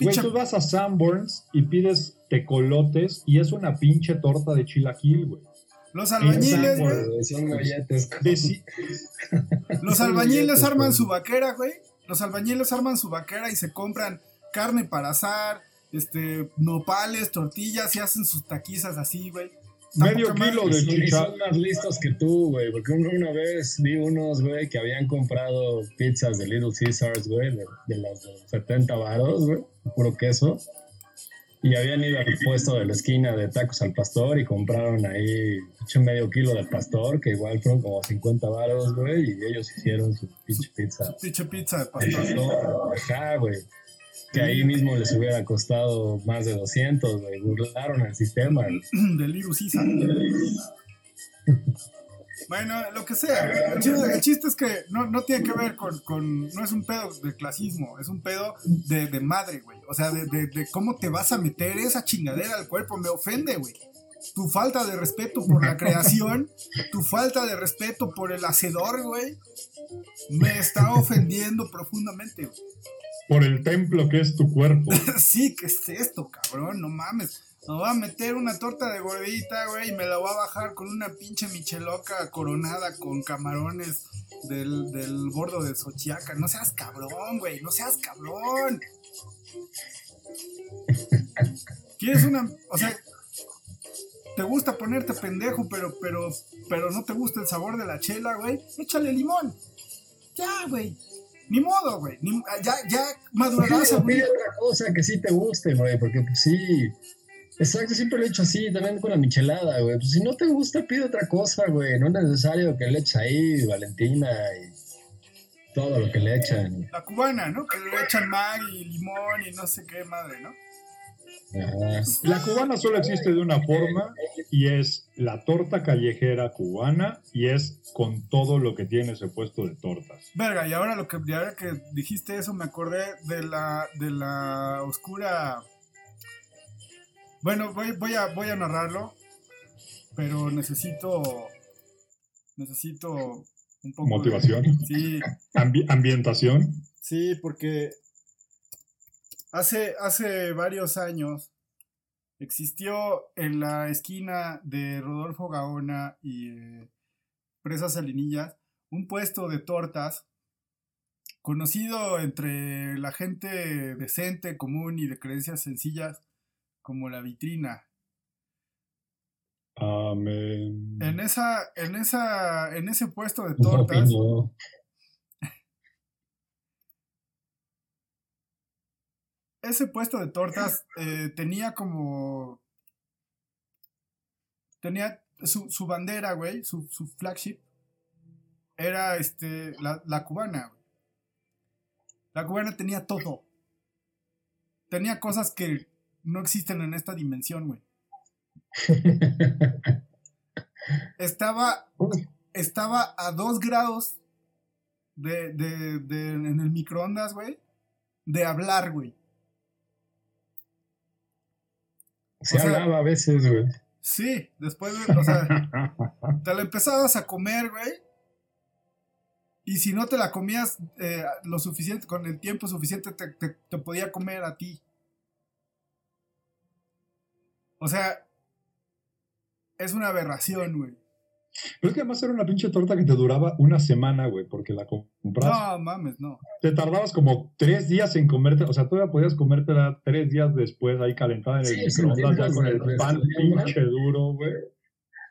Güey, tú vas a Sanborns y pides tecolotes y es una pinche torta de chilaquil, güey.
Los albañiles, güey. Los albañiles arman su vaquera, güey. Los albañiles arman su vaquera y se compran carne para asar, este, nopales, tortillas y hacen sus taquizas así, güey.
Medio kilo de chicha.
son más listos que tú, güey. Porque un- una vez vi unos, güey, que habían comprado pizzas de Little Caesars, güey, de, de las de 70 varos, güey, puro queso. Y habían ido al puesto de la esquina de tacos al pastor y compraron ahí pinche medio kilo de pastor, que igual fueron como 50 varos, güey, y ellos hicieron su pinche pizza.
Pinche pizza de pastor.
Ajá, güey. Que ahí mismo les hubiera costado más de 200, güey. Burlaron el sistema. güey.
de Little Caesar. Bueno, lo que sea. El chiste, el chiste es que no, no tiene que ver con, con- No es un pedo de clasismo, es un pedo de, de madre, güey. O sea, de, de- de cómo te vas a meter esa chingadera al cuerpo. Me ofende, güey. Tu falta de respeto por la creación, tu falta de respeto por el hacedor, güey, me está ofendiendo profundamente, güey.
por el templo que es tu cuerpo.
Sí, ¿qué es esto, cabrón? No mames. Me voy a meter una torta de gordita, güey, y me la voy a bajar con una pinche micheloca coronada con camarones del, del bordo de Xochiaca. No seas cabrón, güey, no seas cabrón. ¿Quieres una, o sea, te gusta ponerte pendejo, pero, pero, pero no te gusta el sabor de la chela, güey? Échale limón. Ya, güey. Ni modo, güey. Ni- Ya, ya madurarás algún
pide otra cosa que sí te guste, güey, porque pues sí. Exacto, siempre lo he hecho así, también con la michelada, güey. Pues si no te gusta, pide otra cosa, güey. No es necesario que le eches ahí Valentina y todo lo que le echan.
La cubana, ¿no? Que le echan mag y limón y no sé qué madre, ¿no?
Ajá.
La cubana solo existe de una forma y es la torta callejera cubana y es con todo lo que tiene ese puesto de tortas.
Verga, y ahora lo que, y ahora que dijiste eso me acordé de la, de la oscura. Bueno, voy, voy a, voy a narrarlo, pero necesito, necesito un poco de-
Motivación,
sí,
ambi- ambientación.
Sí, porque hace, hace varios años existió en la esquina de Rodolfo Gaona y eh, Presa Salinillas un puesto de tortas conocido entre la gente decente, común y de creencias sencillas como la vitrina.
Amén.
En esa, en esa, en ese puesto de tortas,
no.
ese puesto de tortas eh, tenía como. Tenía su, su bandera, güey, su, su flagship. Era este, la, la cubana, güey. La cubana tenía todo. Tenía cosas que no existen en esta dimensión, güey. Estaba, estaba a dos grados de, de, de- en el microondas, güey, de hablar, güey.
Se
O sea-
hablaba a veces, güey.
Sí, después, de- o sea, te la empezabas a comer, güey. Y si no te la comías eh, lo suficiente, con el tiempo suficiente, te, te- te podía comer a ti. O sea, es una aberración, güey.
Pero es que además era una pinche torta que te duraba una semana, güey, porque la comprabas.
No mames, no.
Te tardabas como tres días en comerte, o sea, todavía podías comértela tres días después ahí calentada en el
Sí,
microondas ya con el pan pinche duro, güey.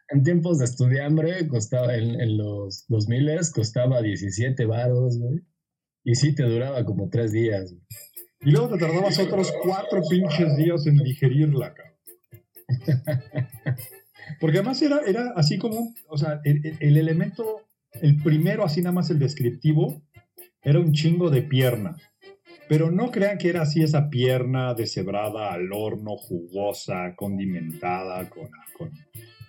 En tiempos de estudiambre costaba, en, en los 2000 costaba 17 varos, güey. Y sí te duraba como tres días, güey.
Y luego te tardabas otros cuatro pinches días en digerirla, cabrón. Porque además era, era así como, o sea, el, el- el elemento, el primero, así nada más el descriptivo, era un chingo de pierna. Pero no crean que era así esa pierna deshebrada al horno, jugosa, condimentada, con, con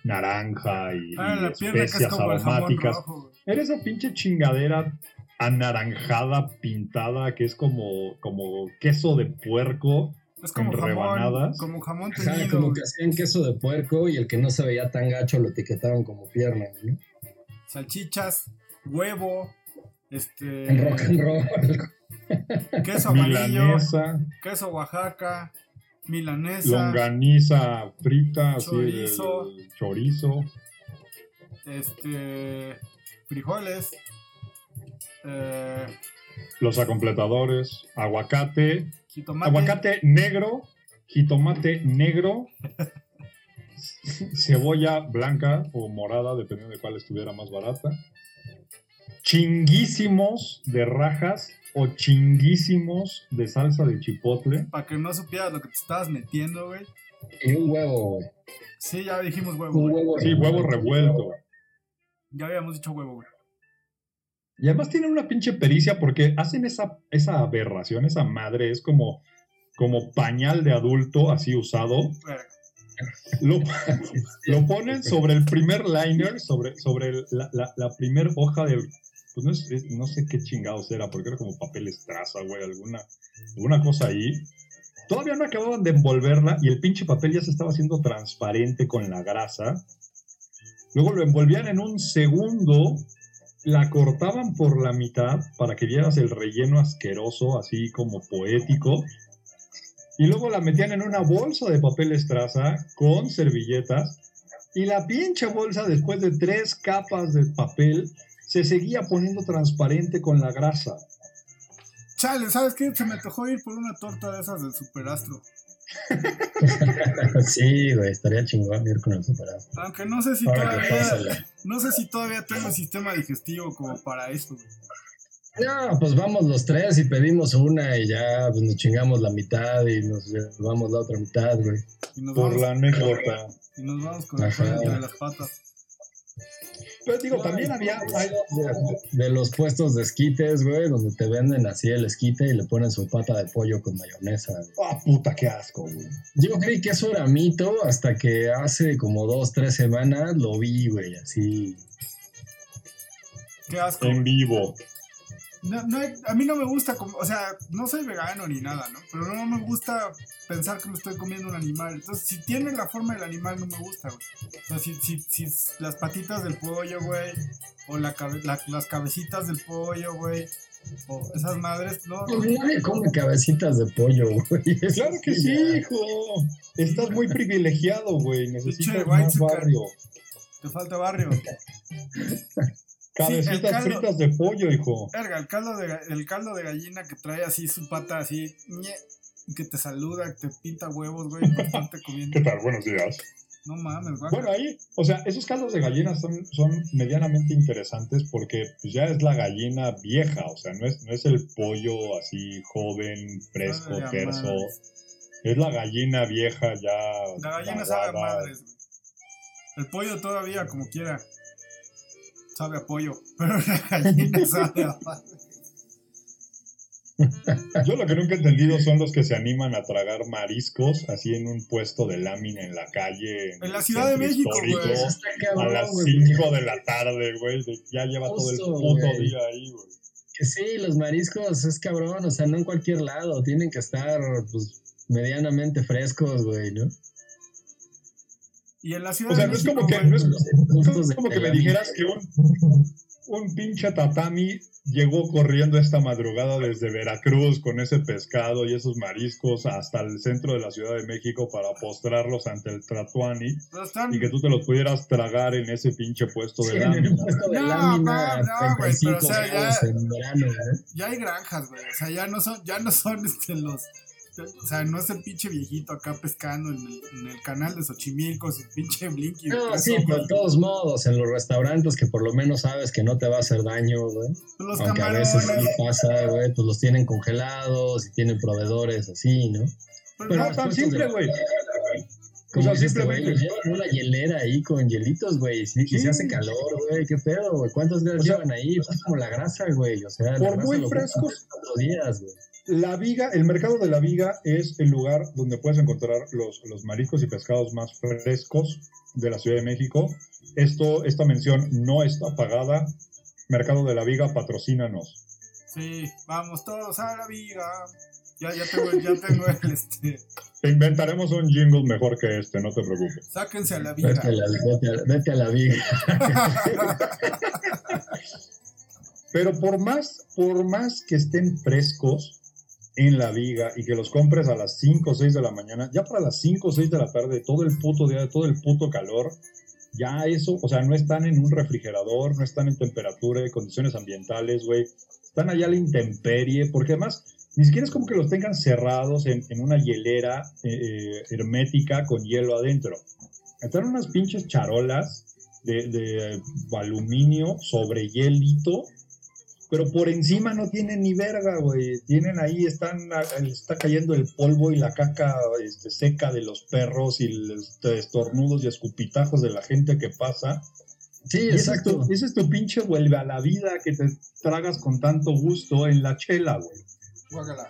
naranja y,
Ah,
y
es
especias aromáticas. Era esa pinche chingadera anaranjada, pintada, que es como, como queso de puerco.
Es como
en
jamón,
rebanadas.
como jamón
Ajá,
teñido.
como que hacían queso de puerco y el que no se veía tan gacho lo etiquetaban como pierna, ¿no?
Salchichas, huevo, este,
En rock and roll.
queso amarillo,
Milanesa,
queso Oaxaca, milanesa,
longaniza frita, así,
Chorizo.
el chorizo.
este, frijoles, eh,
los acompletadores, aguacate,
jitomate,
aguacate negro, jitomate negro, cebolla blanca o morada, dependiendo de cuál estuviera más barata, chinguísimos de rajas o chinguísimos de salsa de chipotle.
para que no supieras lo que te estabas metiendo, güey.
Y un huevo, güey.
Sí, ya dijimos huevo,
Un huevo.
Sí, huevo revuelto.
Ya habíamos dicho huevo, güey.
Y además tienen una pinche pericia porque hacen esa, esa aberración, esa madre, es como, como pañal de adulto así usado. Lo, lo ponen sobre el primer liner, sobre, sobre el- la, la, la primer hoja de... Pues no, es- es- no sé qué chingados era, porque era como papel estraza, güey, alguna, alguna cosa ahí. Todavía no acababan de envolverla y el pinche papel ya se estaba haciendo transparente con la grasa. Luego lo envolvían en un segundo, la cortaban por la mitad para que vieras el relleno asqueroso, así como poético. Y luego la metían en una bolsa de papel estraza con servilletas. Y la pinche bolsa, después de tres capas de papel, se seguía poniendo transparente con la grasa.
Chale, ¿sabes qué? Se me antojó ir por una torta de esas del superastro.
sí, güey, estaría chingón ir con el superado.
Aunque no sé si todavía. No sé si todavía tengo sistema digestivo como para esto, güey.
No, pues vamos los tres y pedimos una y ya pues nos chingamos la mitad y nos llevamos la otra mitad, güey.
Y nos
Por
vamos,
la anécdota.
y nos vamos con el
Ajá.
pelo entre las patas.
Pero digo, también había... hay-
De, de los puestos de esquites, güey, donde te venden así el esquite y le ponen su pata de pollo con mayonesa.
Ah, puta, qué asco, güey.
Yo creí que eso era mito hasta que hace como dos, tres semanas lo vi, güey, así.
Qué asco.
En vivo.
No, no hay- a mí no me gusta, como, o sea, no soy vegano ni nada, ¿no? Pero no me gusta pensar que me estoy comiendo un animal. Entonces, si tiene la forma del animal, no me gusta, güey. O sea, si, si, si las patitas del pollo, güey, o la cabe- la- las cabecitas del pollo, güey, o esas madres, no, no.
Nadie come cabecitas de pollo, güey.
Claro que sí, hijo. Estás muy privilegiado, güey. Necesitas más barrio.
te falta barrio.
Cabecitas
caldo-
fritas de pollo, hijo.
Verga, el caldo, de, el caldo de gallina que trae así su pata así, ñe, que te saluda, que te pinta huevos, güey, por estarte comiendo.
¿Qué tal? Buenos días.
No mames, güey.
Bueno, ahí, o sea, esos caldos de gallina son, son medianamente interesantes porque pues, ya es la gallina vieja, o sea, no es, no es el pollo así joven, fresco,
Sabe a
terso. Es la gallina vieja ya.
La gallina sabe madres, güey. El pollo todavía, como quiera, sabe a pollo. Pero la gallina sabe a.
Yo lo que nunca he entendido son los que se animan a tragar mariscos así en un puesto de lámina en la calle.
En la Ciudad de México, güey.
A las
güey,
5 de la tarde, güey. Ya lleva todo el puto día ahí, güey.
Que sí, los mariscos es cabrón, o sea, no en cualquier lado, tienen que estar pues medianamente frescos, güey, ¿no?
Y en la ciudad
O sea,
de
no es
México,
como que, no es, no como que me dijeras que un, un pinche tatami llegó corriendo esta madrugada desde Veracruz con ese pescado y esos mariscos hasta el centro de la Ciudad de México para postrarlos ante el Tratuani
están-
y que tú te los pudieras tragar en ese pinche puesto
Sí,
de lámina.
puesto de
No,
lámina,
no, no, güey,
35
pero, o sea, ya-
verano, ¿eh?
ya hay granjas, güey. O sea, ya no son, ya no son este, los. O sea, no es el pinche viejito acá pescando en el, en el canal de Xochimilco, su pinche blinky.
No, sí, pero de todos modos, en los restaurantes que por lo menos sabes que no te va a hacer daño, güey.
Los
Aunque a veces sí pasa, güey, pues los tienen congelados y tienen proveedores así, ¿no?
pero
Pero
no,
tan simple, güey.
Como
sea,
este güey,
simplemente-
los llevan en una hielera ahí con hielitos, güey, y, sí- y
Sí.
se hace calor, güey, qué pedo, güey. ¿Cuántos días
O sea,
llevan ahí? Pues es como la grasa, güey, o sea, la
Por
grasa
muy frescos,
cuatro días, güey.
La viga, el mercado de la viga es el lugar donde puedes encontrar los, los mariscos y pescados más frescos de la Ciudad de México. Esto, esta mención no está pagada. Mercado de la Viga, patrocínanos.
Sí, vamos todos a la viga. Ya, ya tengo, ya tengo el este.
Te inventaremos un jingle mejor que este, no te preocupes.
Sáquense a la viga.
Vete a la, vete a- vete a la viga.
Pero por más, por más que estén frescos en la viga y que los compres a las 5 o 6 de la mañana, ya para las 5 o 6 de la tarde, todo el puto día, todo el puto calor, ya eso, o sea, no están en un refrigerador, no están en temperatura y condiciones ambientales, güey. Están allá a la intemperie, porque además ni siquiera es como que los tengan cerrados en, en una hielera eh, eh, hermética con hielo adentro. Están unas pinches charolas de, de aluminio sobre hielito pero por encima no tienen ni verga, güey. Tienen ahí, están, está cayendo el polvo y la caca este, seca de los perros y los estornudos y escupitajos de la gente que pasa.
Sí,
Y ese es,
exacto.
tu, ese es tu pinche vuelve a la vida que te tragas con tanto gusto en la chela, güey.
Guácala.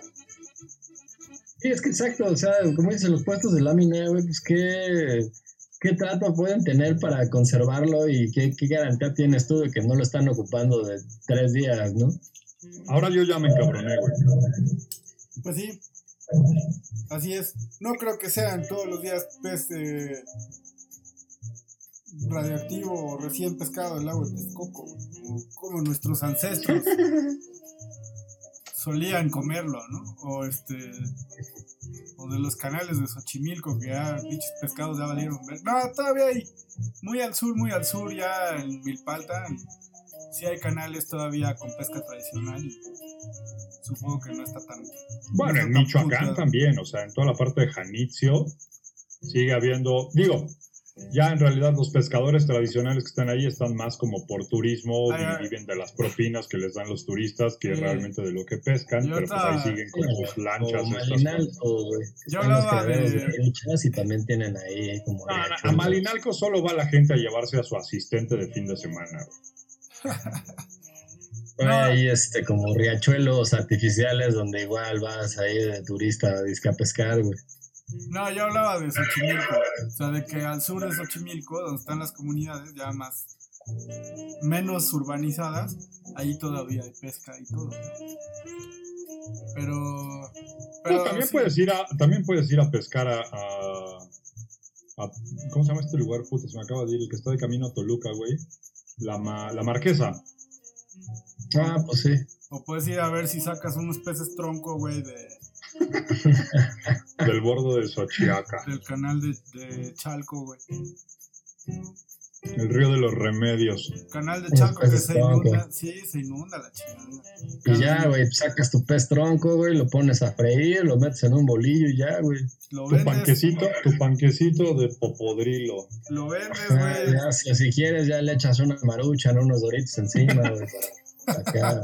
Sí, es que exacto, o sea, como dicen los puestos de lámina, güey, pues qué, qué trato pueden tener para conservarlo y qué, qué garantía tienes tú de que no lo están ocupando de tres días, ¿no?
Ahora yo ya me encabroné, güey.
Pues sí. Así es. No creo que sean todos los días pez eh, radioactivo o recién pescado del agua de Texcoco, como nuestros ancestros solían comerlo, ¿no? O este o de los canales de Xochimilco que ya pinches pescados ya valieron ver. No, todavía hay muy al sur, muy al sur ya en Milpalta. Sí hay canales todavía con pesca tradicional y supongo que no está tan
Bueno,
no
en
está
Michoacán
puteado.
también, o sea, en toda la parte de Janitzio sigue habiendo, digo, ya en realidad los pescadores tradicionales que están ahí están más como por turismo
Ay,
y
ay.
viven de las propinas que les dan los turistas que
Sí.
realmente de lo que pescan,
Y
pero pues ahí siguen con sus lanchas.
O Malinalco, güey.
Yo hablaba de-
y también tienen ahí como...
No, no, a. Malinalco solo va la gente a llevarse a su asistente de fin de semana. güey.
Hay
No.
este, como riachuelos artificiales donde igual vas ahí de turista a disque a pescar, güey.
No, yo hablaba de Xochimilco. O sea, de que al sur de Xochimilco, donde están las comunidades ya más. menos urbanizadas, ahí todavía hay pesca y todo. ¿no? Pero. Pero.
No, también,
sí,
puedes ir a, también puedes ir a pescar a, a- a- ¿Cómo se llama este lugar? Puta, se me acaba de ir, el que está de camino a Toluca, güey. La, ma- la Marquesa.
Ah, pues sí.
O puedes ir a ver si sacas unos peces tronco, güey, de,
del bordo de Xochiaca.
del canal de, de Chalco, güey.
El río de los remedios.
Canal de Chalco que se
tronco.
inunda. Sí, se inunda la chingada.
Y ya, güey, sacas tu pez tronco, güey, lo pones a freír, lo metes en un bolillo y ya, güey.
Tu
vendes.
panquecito, tu panquecito de popodrilo.
Lo vendes,
Ah,
güey.
si, si quieres, ya le echas una marucha, ¿no? unos doritos encima, güey. Acá.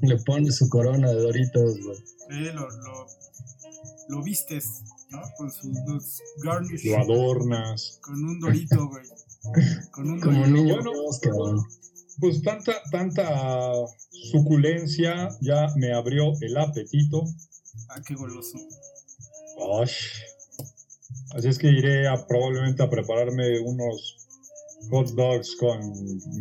Le pones su corona de doritos, güey.
Sí, lo, lo, lo vistes, ¿no? Con sus dos garnish.
Lo adornas.
Con un dorito, güey. Con un
Como
dorito.
niño
Bueno.
Cabrón.
Pues tanta, tanta suculencia ya me abrió el apetito.
Ah, qué goloso.
Ay. Así es que iré a, probablemente a prepararme unos hot dogs con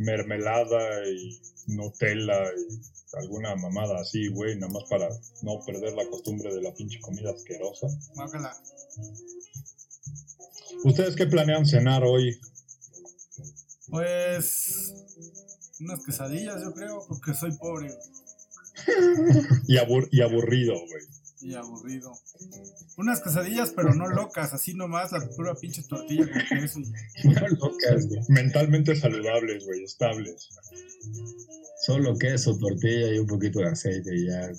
mermelada y Nutella y alguna mamada así, güey, nada más para no perder la costumbre de la pinche comida asquerosa.
Guácala.
¿Ustedes qué planean cenar hoy?
Pues. Unas quesadillas, yo creo, porque soy pobre
Y, abur- y aburrido, güey.
y aburrido. Unas quesadillas, pero no locas, así nomás, la pura pinche tortilla con queso.
No locas, güey.
Mentalmente saludables, güey, estables.
Solo queso, tortilla y un poquito de aceite y ya.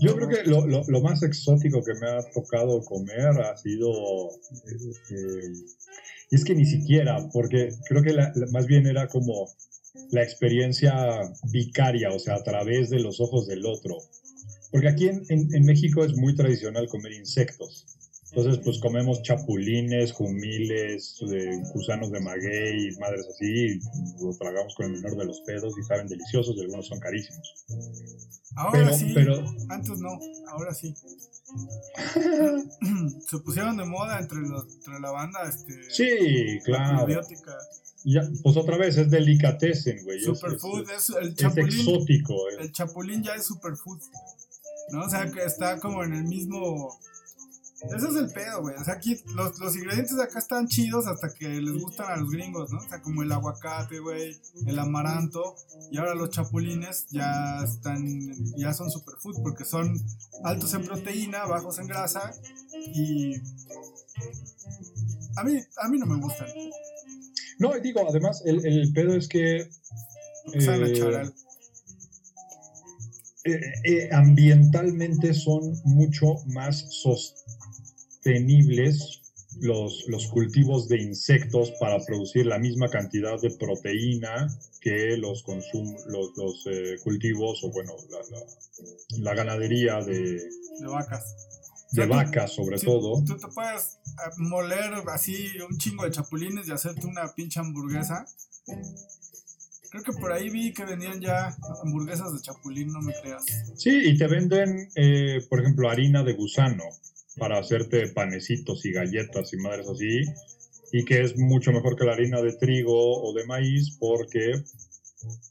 Yo creo que lo, lo- lo más exótico que me ha tocado comer ha sido... eh, eh, es que ni siquiera, porque creo que la- más bien era como la experiencia vicaria, o sea, a través de los ojos del otro. Porque aquí en- en México es muy tradicional comer insectos. Entonces, pues comemos chapulines, jumiles, eh, gusanos de maguey, madres así, y lo tragamos con el menor de los pedos y saben deliciosos y algunos son carísimos.
Ahora
Pero,
sí,
pero
antes no, ahora sí. se pusieron de moda entre, los, entre la banda, este.
sí,
la
claro. Ya, pues otra vez, es delicatessen, güey. es-
Superfood,
es,
es, el
es
chapulín.
exótico. eh.
El chapulín ya es superfood. ¿No? O sea, que está como en el mismo. Ese es el pedo, güey. O sea, aquí los, los ingredientes de acá están chidos hasta que les gustan a los gringos, ¿no? O sea, como el aguacate, güey, el amaranto. Y ahora los chapulines ya están. Ya son superfood porque son altos en proteína, bajos en grasa. Y. A mí, a mí no me gustan.
No, digo, además, el, el pedo es que Eh,
charal.
eh, eh, ambientalmente son mucho más sostenibles los, los cultivos de insectos para producir la misma cantidad de proteína que los, consum los, los, eh, cultivos o, bueno, la, la- la ganadería de,
De vacas.
de
sea, tú-
vacas, sobre
Sí,
todo.
Tú te puedes eh, moler así un chingo de chapulines y hacerte una pinche hamburguesa. Creo que por ahí vi que vendían ya hamburguesas de chapulín, no me creas.
Sí, y te venden, eh, por ejemplo, harina de gusano para hacerte panecitos y galletas y madres así, y que es mucho mejor que la harina de trigo o de maíz porque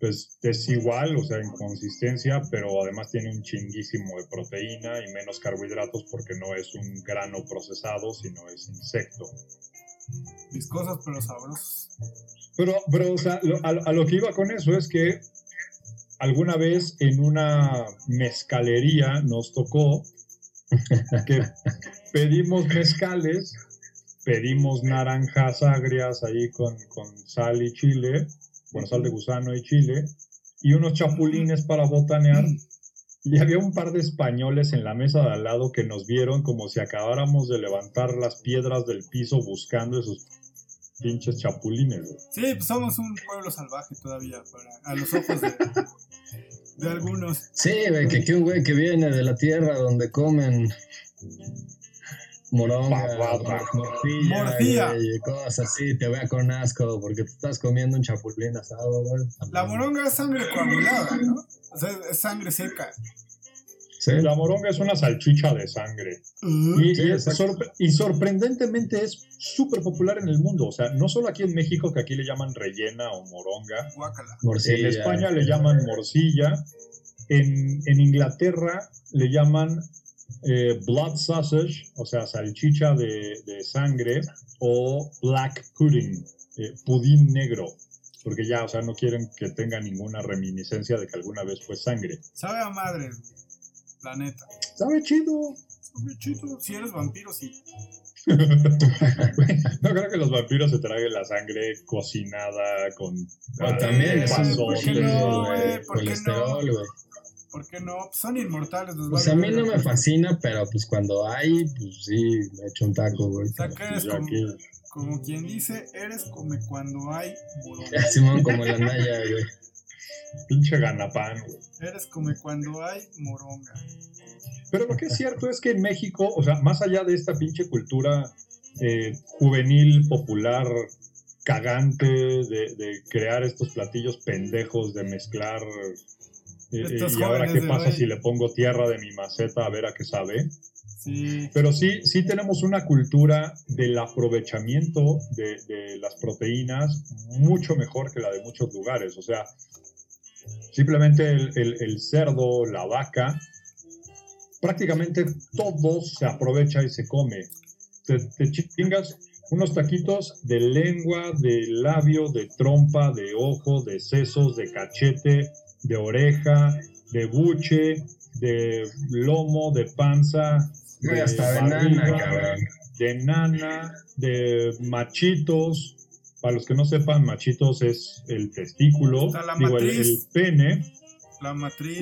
pues es igual, o sea, en consistencia, pero además tiene un chinguísimo de proteína y menos carbohidratos porque no es un grano procesado, sino es insecto.
Viscosas pero sabrosas.
Pero, pero o sea, lo- a, a lo que iba con eso es que alguna vez en una mezcalería nos tocó que pedimos mezcales, pedimos naranjas agrias ahí con, con sal y chile, bueno, sal de gusano y chile, y unos chapulines para botanear. Y había un par de españoles en la mesa de al lado que nos vieron como si acabáramos de levantar las piedras del piso buscando esos pinches chapulines. güey.
Sí, pues somos un pueblo salvaje todavía, para, a los ojos de, de algunos.
Sí, güey, que aquí un güey que viene de la tierra donde comen moronga, morcilla,
Morcilla.
güey, y cosas así, te vea con asco porque te estás comiendo un chapulín asado, güey.
La moronga es sangre coagulada, ¿no? O sea, es sangre seca.
Sí,
La moronga es una salchicha de sangre. Y,
Sí,
y es
exacto.
sorpre- y sorprendentemente es súper popular en el mundo. O sea, no solo aquí en México, que aquí le llaman rellena o moronga.
Morcilla.
En España le llaman morcilla. En, en Inglaterra le llaman eh, blood sausage, o sea, salchicha de, de sangre, o black pudding, eh, pudín negro. Porque ya, o sea, no quieren que tenga ninguna reminiscencia de que alguna vez fue sangre.
Sabe a madre, la neta.
Sabe chido.
Sabe chido. Si eres vampiro, sí.
No creo que los vampiros se traguen la sangre cocinada con. Ah,
también es un.
¿por qué no,
güey?
¿Por qué
colesterol,
no?
güey.
¿Por qué no? Pues son inmortales los
Pues a mí no me fascina, pero pues cuando hay, pues sí, me echo un taco, güey.
O sea, que eres como,
aquí-
como quien dice, eres come cuando hay
Simón, como la Naya, güey.
Pinche ganapán, güey.
Eres come cuando hay moronga.
Pero lo que es cierto es que en México, o sea, más allá de esta pinche cultura eh, juvenil, popular, cagante, de, de crear estos platillos pendejos, de mezclar. eh, y ahora qué pasa
hoy.
si le pongo tierra de mi maceta a ver a qué sabe.
Sí.
Pero sí, sí tenemos una cultura del aprovechamiento de, de las proteínas mucho mejor que la de muchos lugares. O sea, simplemente el, el- el cerdo, la vaca, prácticamente todo se aprovecha y se come. Te, te chingas unos taquitos de lengua, de labio, de trompa, de ojo, de sesos, de cachete, de oreja, de buche, de lomo, de panza, de
hasta de nana, cabrón.
de nana, de machitos. Para los que no sepan, machitos es el testículo,
Está la
digo, el,
matriz.
el pene.
La matriz.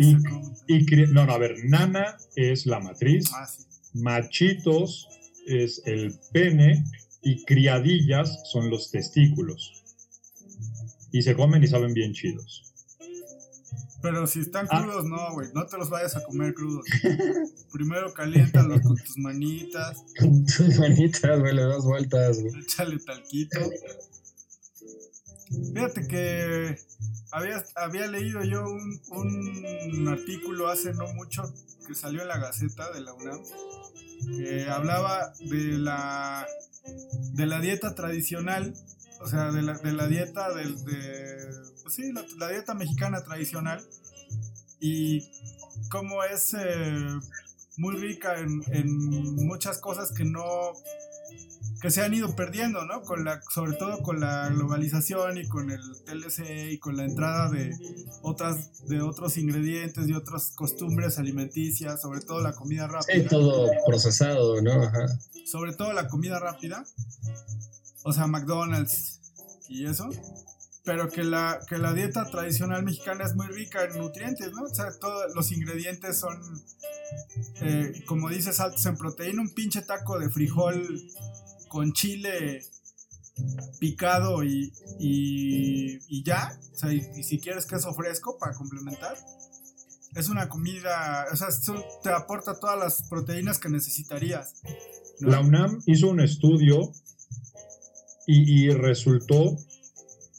Y- cri- no, no, a ver, nana es la matriz,
Ah, sí.
machitos es el pene y criadillas son los testículos. Y se comen y saben bien chidos.
Pero si están
Ah.
crudos, no, güey. No te los vayas a comer crudos. Primero caliéntalos con tus manitas.
Con tus manitas, güey, le das vueltas, güey.
Échale talquito. Fíjate que había, había leído yo un, un artículo hace no mucho que salió en la Gaceta de la UNAM que hablaba de la de la dieta tradicional, o sea, de la, de la dieta del, de, pues sí, la, dieta mexicana tradicional y cómo es eh, muy rica en, en muchas cosas que no que se han ido perdiendo, ¿no? Con la, sobre todo con la globalización y con el TLC y con la entrada de otras, de otros ingredientes y otras costumbres alimenticias, sobre todo la comida
Sí,
rápida.
todo procesado, ¿no? Ajá.
Sobre todo la comida rápida. O sea, McDonald's y eso. Pero que la, que la dieta tradicional mexicana es muy rica en nutrientes, ¿no? O sea, todos los ingredientes son, eh, como dices, altos en proteína. Un pinche taco de frijol con chile picado y, y, ya. O sea, y, si quieres queso fresco para complementar. Es una comida, o sea, eso te aporta todas las proteínas que necesitarías.
La UNAM hizo un estudio y, resultó,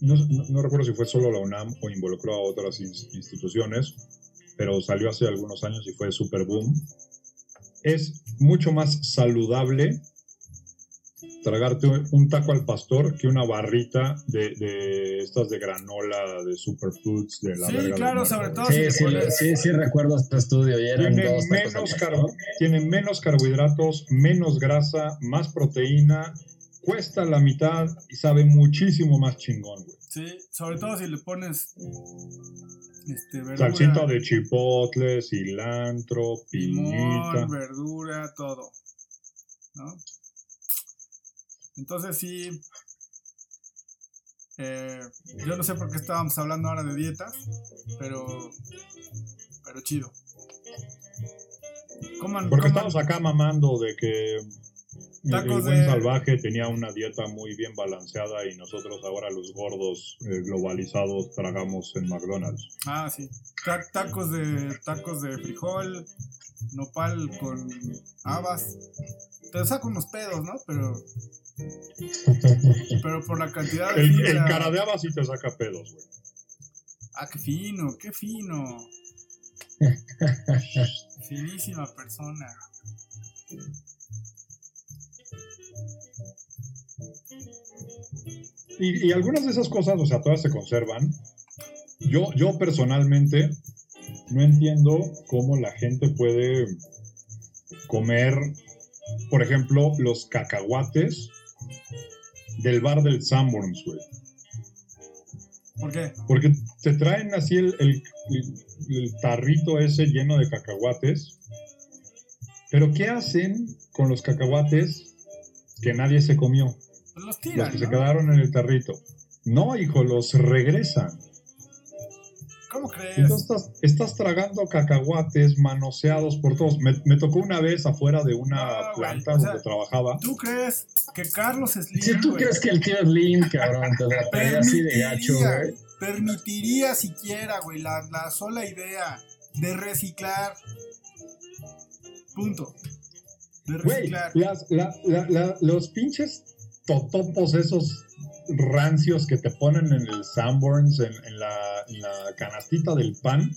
no, no- recuerdo si fue solo la UNAM o involucró a otras ins- instituciones, pero salió hace algunos años y fue super boom. Es mucho más saludable tragarte un taco al pastor que una barrita de, de estas de granola, de superfoods, de la
Sí,
verga
claro, sobre todo si
Sí,
le
sí,
pones-
sí, sí recuerdo este estudio y eran
Tiene
dos
menos,
al
car-
pastor.
tiene menos carbohidratos, menos grasa, más proteína, cuesta la mitad y sabe muchísimo más chingón, güey.
Sí, sobre todo si le pones este, verdura,
Salsita de chipotle, cilantro, piñita.
limón, verdura, todo. ¿No? Entonces sí. eh, yo no sé por qué estábamos hablando ahora de dietas, pero. Pero chido. Coman,
Porque
coman-
estamos acá mamando de que
Tacos
el buen
de-
salvaje tenía una dieta muy bien balanceada y nosotros ahora los gordos eh, globalizados tragamos en McDonald's.
Ah, sí. Ta- tacos de tacos de frijol, nopal con habas. Te saca unos pedos, ¿no? Pero pero por la cantidad de
El, el cara de haba sí te saca pedos, güey.
Ah, qué fino, qué fino. Finísima persona.
Y, y algunas de esas cosas, o sea, todas se conservan. Yo, yo personalmente no entiendo cómo la gente puede comer, por ejemplo, los cacahuates del bar del Sanborns, güey.
¿Por qué?
Porque te traen así el, el- el- el tarrito ese lleno de cacahuates. Pero ¿qué hacen con los cacahuates que nadie se comió?
Pues los
Los que se quedaron en el tarrito. No, hijo, los regresan.
¿Cómo crees?
Entonces estás, estás tragando cacahuates manoseados por todos. Me, me tocó una vez afuera de una
No, güey,
planta
o sea,
donde trabajaba.
¿Tú crees que Carlos Slim,
Si tú
güey,
crees que el tío Slim, cabrón, te la así de gacho,
permitiría,
güey.
permitiría siquiera, güey, la, la sola idea de reciclar? Punto. De
Güey,
reciclar.
las- la- la- la- los pinches totopos esos rancios que te ponen en el Sanborns, en, en la, en la canastita del pan,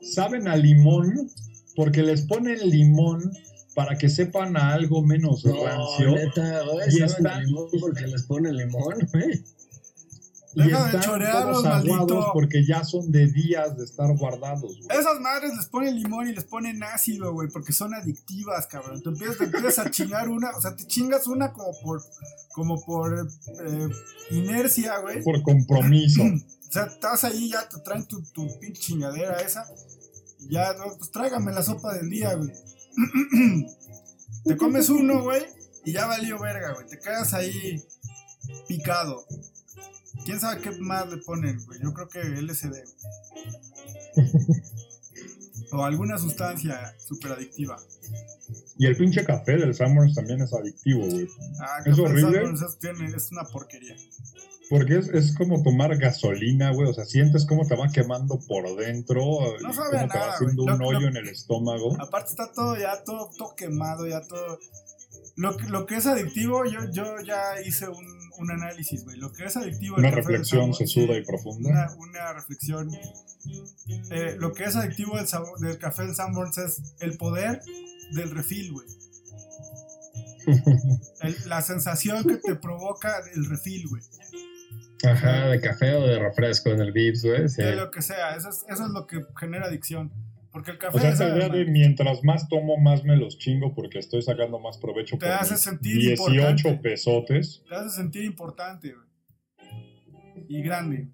saben a limón porque les ponen limón para que sepan a algo menos
No,
rancio.
neta,
Y
saben
está-
a limón porque les pone limón, güey.
Y
Deja de
están
chorearlos, maldito.
porque ya son de días de estar guardados, güey.
Esas madres les ponen limón y les ponen ácido, güey, porque son adictivas, cabrón. Te empiezas, te empiezas a chingar una, o sea, te chingas una como por, como por eh, inercia, güey.
Por compromiso.
O sea, estás ahí, ya te traen tu, tu pinche chingadera esa. Y ya, pues tráigame la sopa del día, güey. te comes uno, güey, y ya valió verga, güey. Te quedas ahí picado. ¿Quién sabe qué más le ponen, güey? Yo creo que LSD. o alguna sustancia súper adictiva.
Y el pinche café del Summers también es adictivo, güey.
Ah,
¿Es
Café
horrible?
Es, tiene- es una porquería.
Porque es, es como tomar gasolina, güey. O sea, sientes cómo te va quemando por dentro.
No sabe
cómo te va
nada,
haciendo un hoyo en el estómago.
Aparte está todo ya todo, todo quemado, ya todo. Lo, que- lo que es adictivo, yo, yo ya hice un, un análisis, güey. Lo que es adictivo el
Una
café
reflexión
Sanborns,
sesuda y profunda.
Una, una reflexión. Eh, lo que es adictivo del, sabor- del café del Sanborns es el poder del refil, güey. La sensación que te provoca el refil, güey.
Ajá, de café o de refresco en el Vips, güey. Sí.
De lo que sea. Eso es, eso es lo que genera adicción. Porque el café
O sea, esa idea de mientras más tomo, más me los chingo porque estoy sacando más provecho
Te
por
hace sentir
18
importante.
pesotes.
te hace sentir importante. Y grande.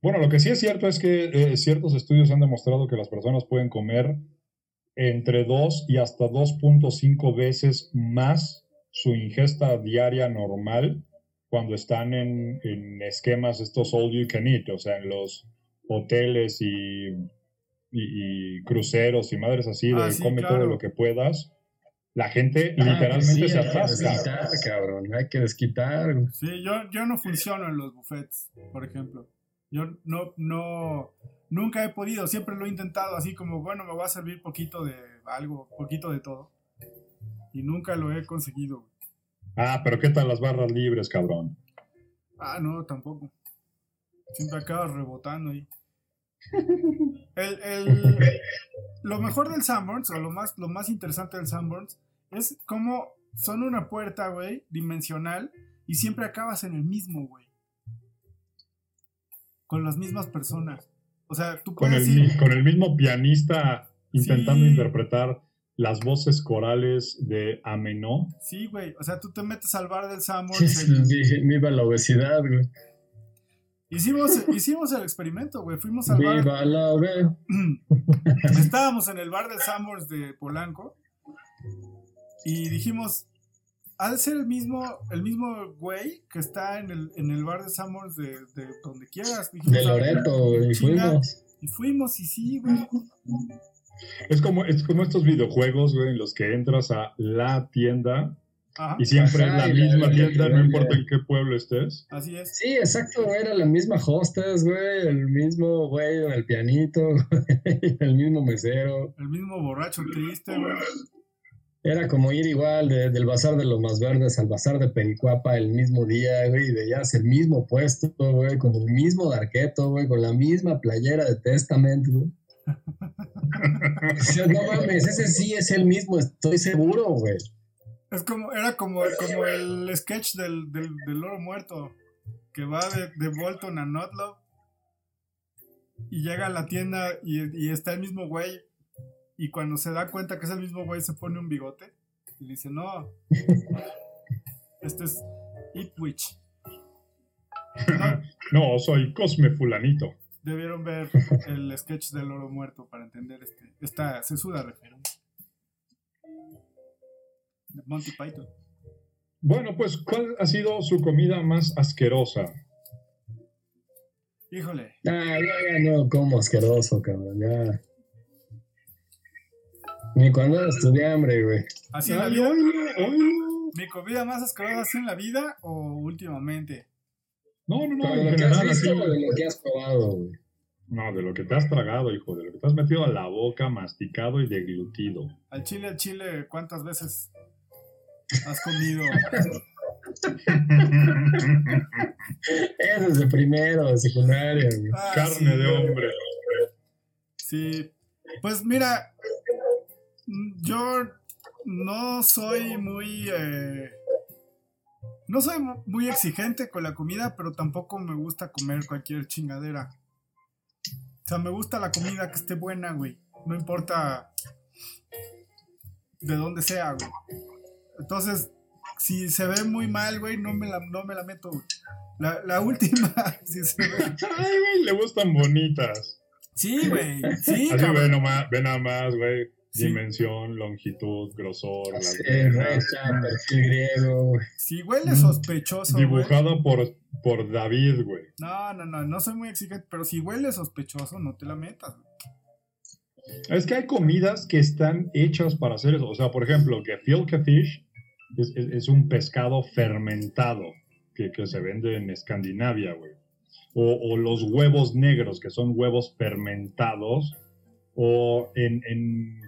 Bueno, lo que sí es cierto es que eh, ciertos estudios han demostrado que las personas pueden comer entre 2 y hasta 2.5 veces más su ingesta diaria normal cuando están en, en esquemas estos all you can eat, o sea, en los hoteles y, y- y cruceros y madres así de
Ah, sí,
come
claro.
todo lo que puedas. La gente
Ah,
literalmente
pues sí,
se
hay que
atasca.
desquitar, cabrón. Hay que desquitar.
Sí, yo, yo no funciono en los buffets, por ejemplo. Yo no, no, nunca he podido, siempre lo he intentado así como, bueno, me va a servir poquito de algo, poquito de todo. Y nunca lo he conseguido.
Ah, pero ¿qué tal las barras libres, cabrón?
Ah, no, tampoco. Siempre acabas rebotando ahí. El, el- lo mejor del Sanborns, o lo más, lo más interesante del Sanborns, es cómo son una puerta, güey, dimensional, y siempre acabas en el mismo, güey. Con las mismas personas. O sea, tú
Con
puedes
el,
ir.
mi- con el mismo pianista intentando
Sí.
interpretar las voces corales de Amenó.
Sí, güey. O sea, tú te metes al bar del Sanborns.
Sí,
el-
sí, Viva la obesidad, güey.
Hicimos, hicimos el experimento, güey. Fuimos al bar.
La.
Estábamos en el bar del Sanborns de Polanco y dijimos, ha de ser el mismo, el mismo güey que está en el, en el bar de Sanborns de, de donde quieras. Dijimos,
De Loreto, güey.
Chinga.
Fuimos.
Y fuimos y sí, güey.
Es como, es como estos videojuegos, güey, en los que entras a la tienda
Ajá,
y siempre
Ajá,
es la misma
la-
tienda,
la-
no importa en qué pueblo estés.
así es.
Sí, exacto, güey. Era la misma hostess, güey. El mismo güey en el pianito, güey. El mismo mesero.
El mismo borracho triste, güey.
Era como ir igual de- del bazar de los más verdes al bazar de Pericuapa el mismo día, güey, y veías el mismo puesto, güey, con el mismo darqueto, güey, con la misma playera de Testament, güey. O sea, no mames, ese sí es el mismo, estoy seguro, güey.
Es como, era como, como el sketch del, del, del loro muerto, que va de, de Bolton a Notlow y llega a la tienda y, y está el mismo güey y cuando se da cuenta que es el mismo güey se pone un bigote y dice, no, este es Ipwich. No,
No, soy Cosme Fulanito.
debieron ver el sketch del loro muerto para entender este, esta sesuda referencia. Monty Python.
Bueno, pues, ¿cuál ha sido su comida más asquerosa?
Híjole,
Ah, ya, ya no como asqueroso, cabrón, ya. Ni cuando estudié hambre, güey.
así en la
Ay,
vida.
oílo, oílo.
¿Mi comida más asquerosa así en la vida o últimamente?
No, no, no,
de lo que has
general,
visto
así.
o de lo que has probado, güey.
No, de lo que te has tragado, hijo, de lo que te has metido a la boca, masticado y deglutido.
Al chile, al chile, ¿cuántas veces has comido?
Eso es de primero, de secundaria, güey.
Ah,
Carne
sí,
de hombre.
Sí. Pues mira, yo no soy muy... eh, No soy mu- muy exigente con la comida, pero tampoco me gusta comer cualquier chingadera. O sea, me gusta la comida que esté buena, güey. No importa de dónde sea, güey. Entonces, si se ve muy mal, güey, no me la, no me la meto, güey. La, la última, si se ve.
Ay, güey, le gustan bonitas.
Sí, güey. Sí,
Así ve, nomás, ve nada más, güey.
Sí.
Dimensión, longitud, grosor,
Sí, perfil griego.
Si huele sospechoso, güey.
Dibujada por, por David, güey.
No, no, no, no soy muy exigente, pero si huele sospechoso, no te la metas, güey.
Es que hay comidas que están hechas para hacer eso. O sea, por ejemplo, gefilte fish es, es- es un pescado fermentado que, que se vende en Escandinavia, güey. O, o los huevos negros, que son huevos fermentados. O en, en,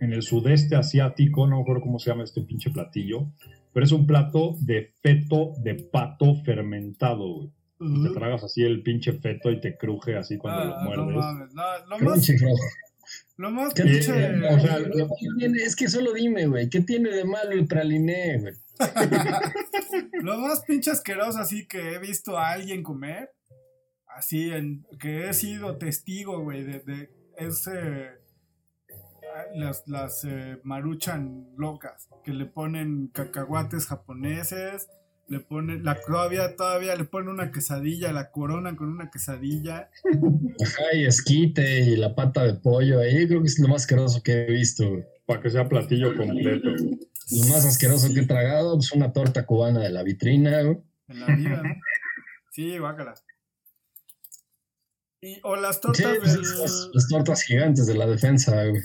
en el sudeste asiático, no me acuerdo cómo se llama este pinche platillo, pero es un plato de feto de pato fermentado, güey. Te tragas así el pinche feto y te cruje así cuando
Ah,
lo
no
muerdes.
mames, no, lo más,
Crunchy, bro.
Lo más
¿Qué
pinche.
tiene?
o sea,
¿Qué tiene? es que solo dime, güey, ¿qué tiene de malo el praliné, güey?
Lo más pinche asqueroso así que he visto a alguien comer, así en que he sido testigo, güey, de, de ese las, las eh, maruchan locas que le ponen cacahuates japoneses, le ponen la todavía todavía le ponen una quesadilla, la coronan con una quesadilla.
Ajá, y esquite y la pata de pollo ahí, creo que es lo más asqueroso que he visto, güey.
Para que sea platillo completo. güey.
Lo más asqueroso que he tragado, pues una torta cubana de la vitrina, güey.
en la vida, ¿no? Sí, guácala. Y, o las
Sí,
tortas
pues,
del-
las, las tortas gigantes de la defensa, güey.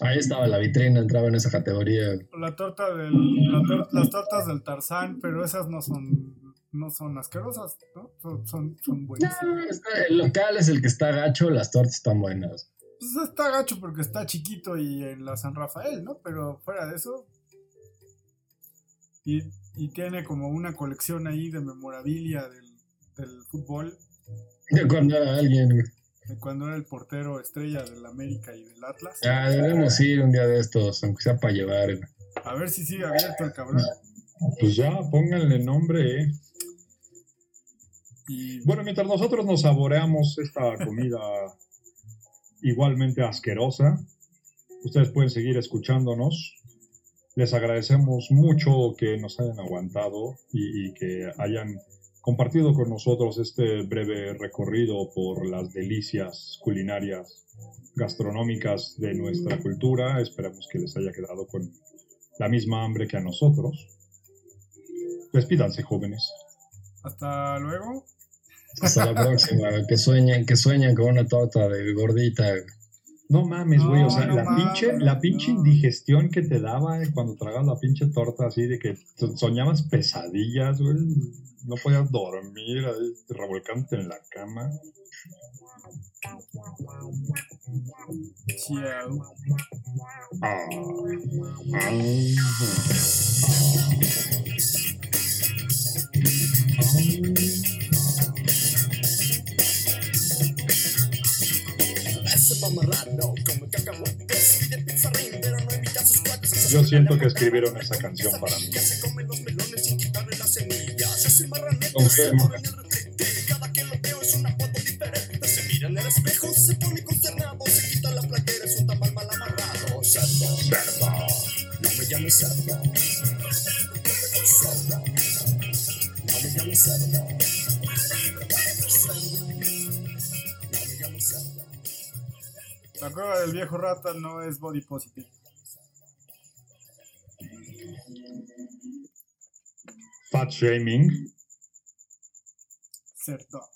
Ahí estaba la vitrina, entraba en esa categoría.
la torta del, la tor- las tortas del Tarzán, pero esas no son no son asquerosas, ¿no? Son, son, son
No,
buenísimas.
está- el local es el que está gacho, las tortas están buenas.
Pues está gacho porque está chiquito y en la San Rafael, ¿no? Pero fuera de eso. Y, y tiene como una colección ahí de memorabilia del, del fútbol,
De cuando era alguien,
cuando era el portero estrella del América y del Atlas.
Ya, debemos ir un día de estos, aunque sea para llevar. güey.
A ver si sigue abierto el cabrón.
Pues ya, pónganle nombre, eh.
Y
Bueno, mientras nosotros nos saboreamos esta comida igualmente asquerosa, ustedes pueden seguir escuchándonos. Les agradecemos mucho que nos hayan aguantado y, y que hayan compartido con nosotros este breve recorrido por las delicias culinarias gastronómicas de nuestra cultura. Esperamos que les haya quedado con la misma hambre que a nosotros. Despídanse, jóvenes.
hasta luego.
Hasta la próxima, que sueñen, que sueñen con una torta de gordita.
No mames, güey, o sea,
no
la,
mames,
pinche, la pinche
no.
indigestión que te daba cuando tragas la pinche torta así de que so- soñabas pesadillas, güey. No podías dormir, ahí, revolcándote en la cama.
Chao.
Ah, ah,
mamarrano come cacahuates, pide pizarrín, pero no invita a sus cuates.
Yo siento que escribieron esa canción para mí.
Que se comen los melones sin quitarle las semillas. Ese marranete
Confirmo.
se pone en el retrete. Cada que lo veo es una foto diferente. Se mira en el espejo, se pone consternado. Se quita la es un tamal mal amarrado. Cerdo, cerdo. No me llames cerdo. Cerdo. No me llames. Cerdo.
La cueva del viejo rata no es body positive.
Fat shaming.
Cerdo.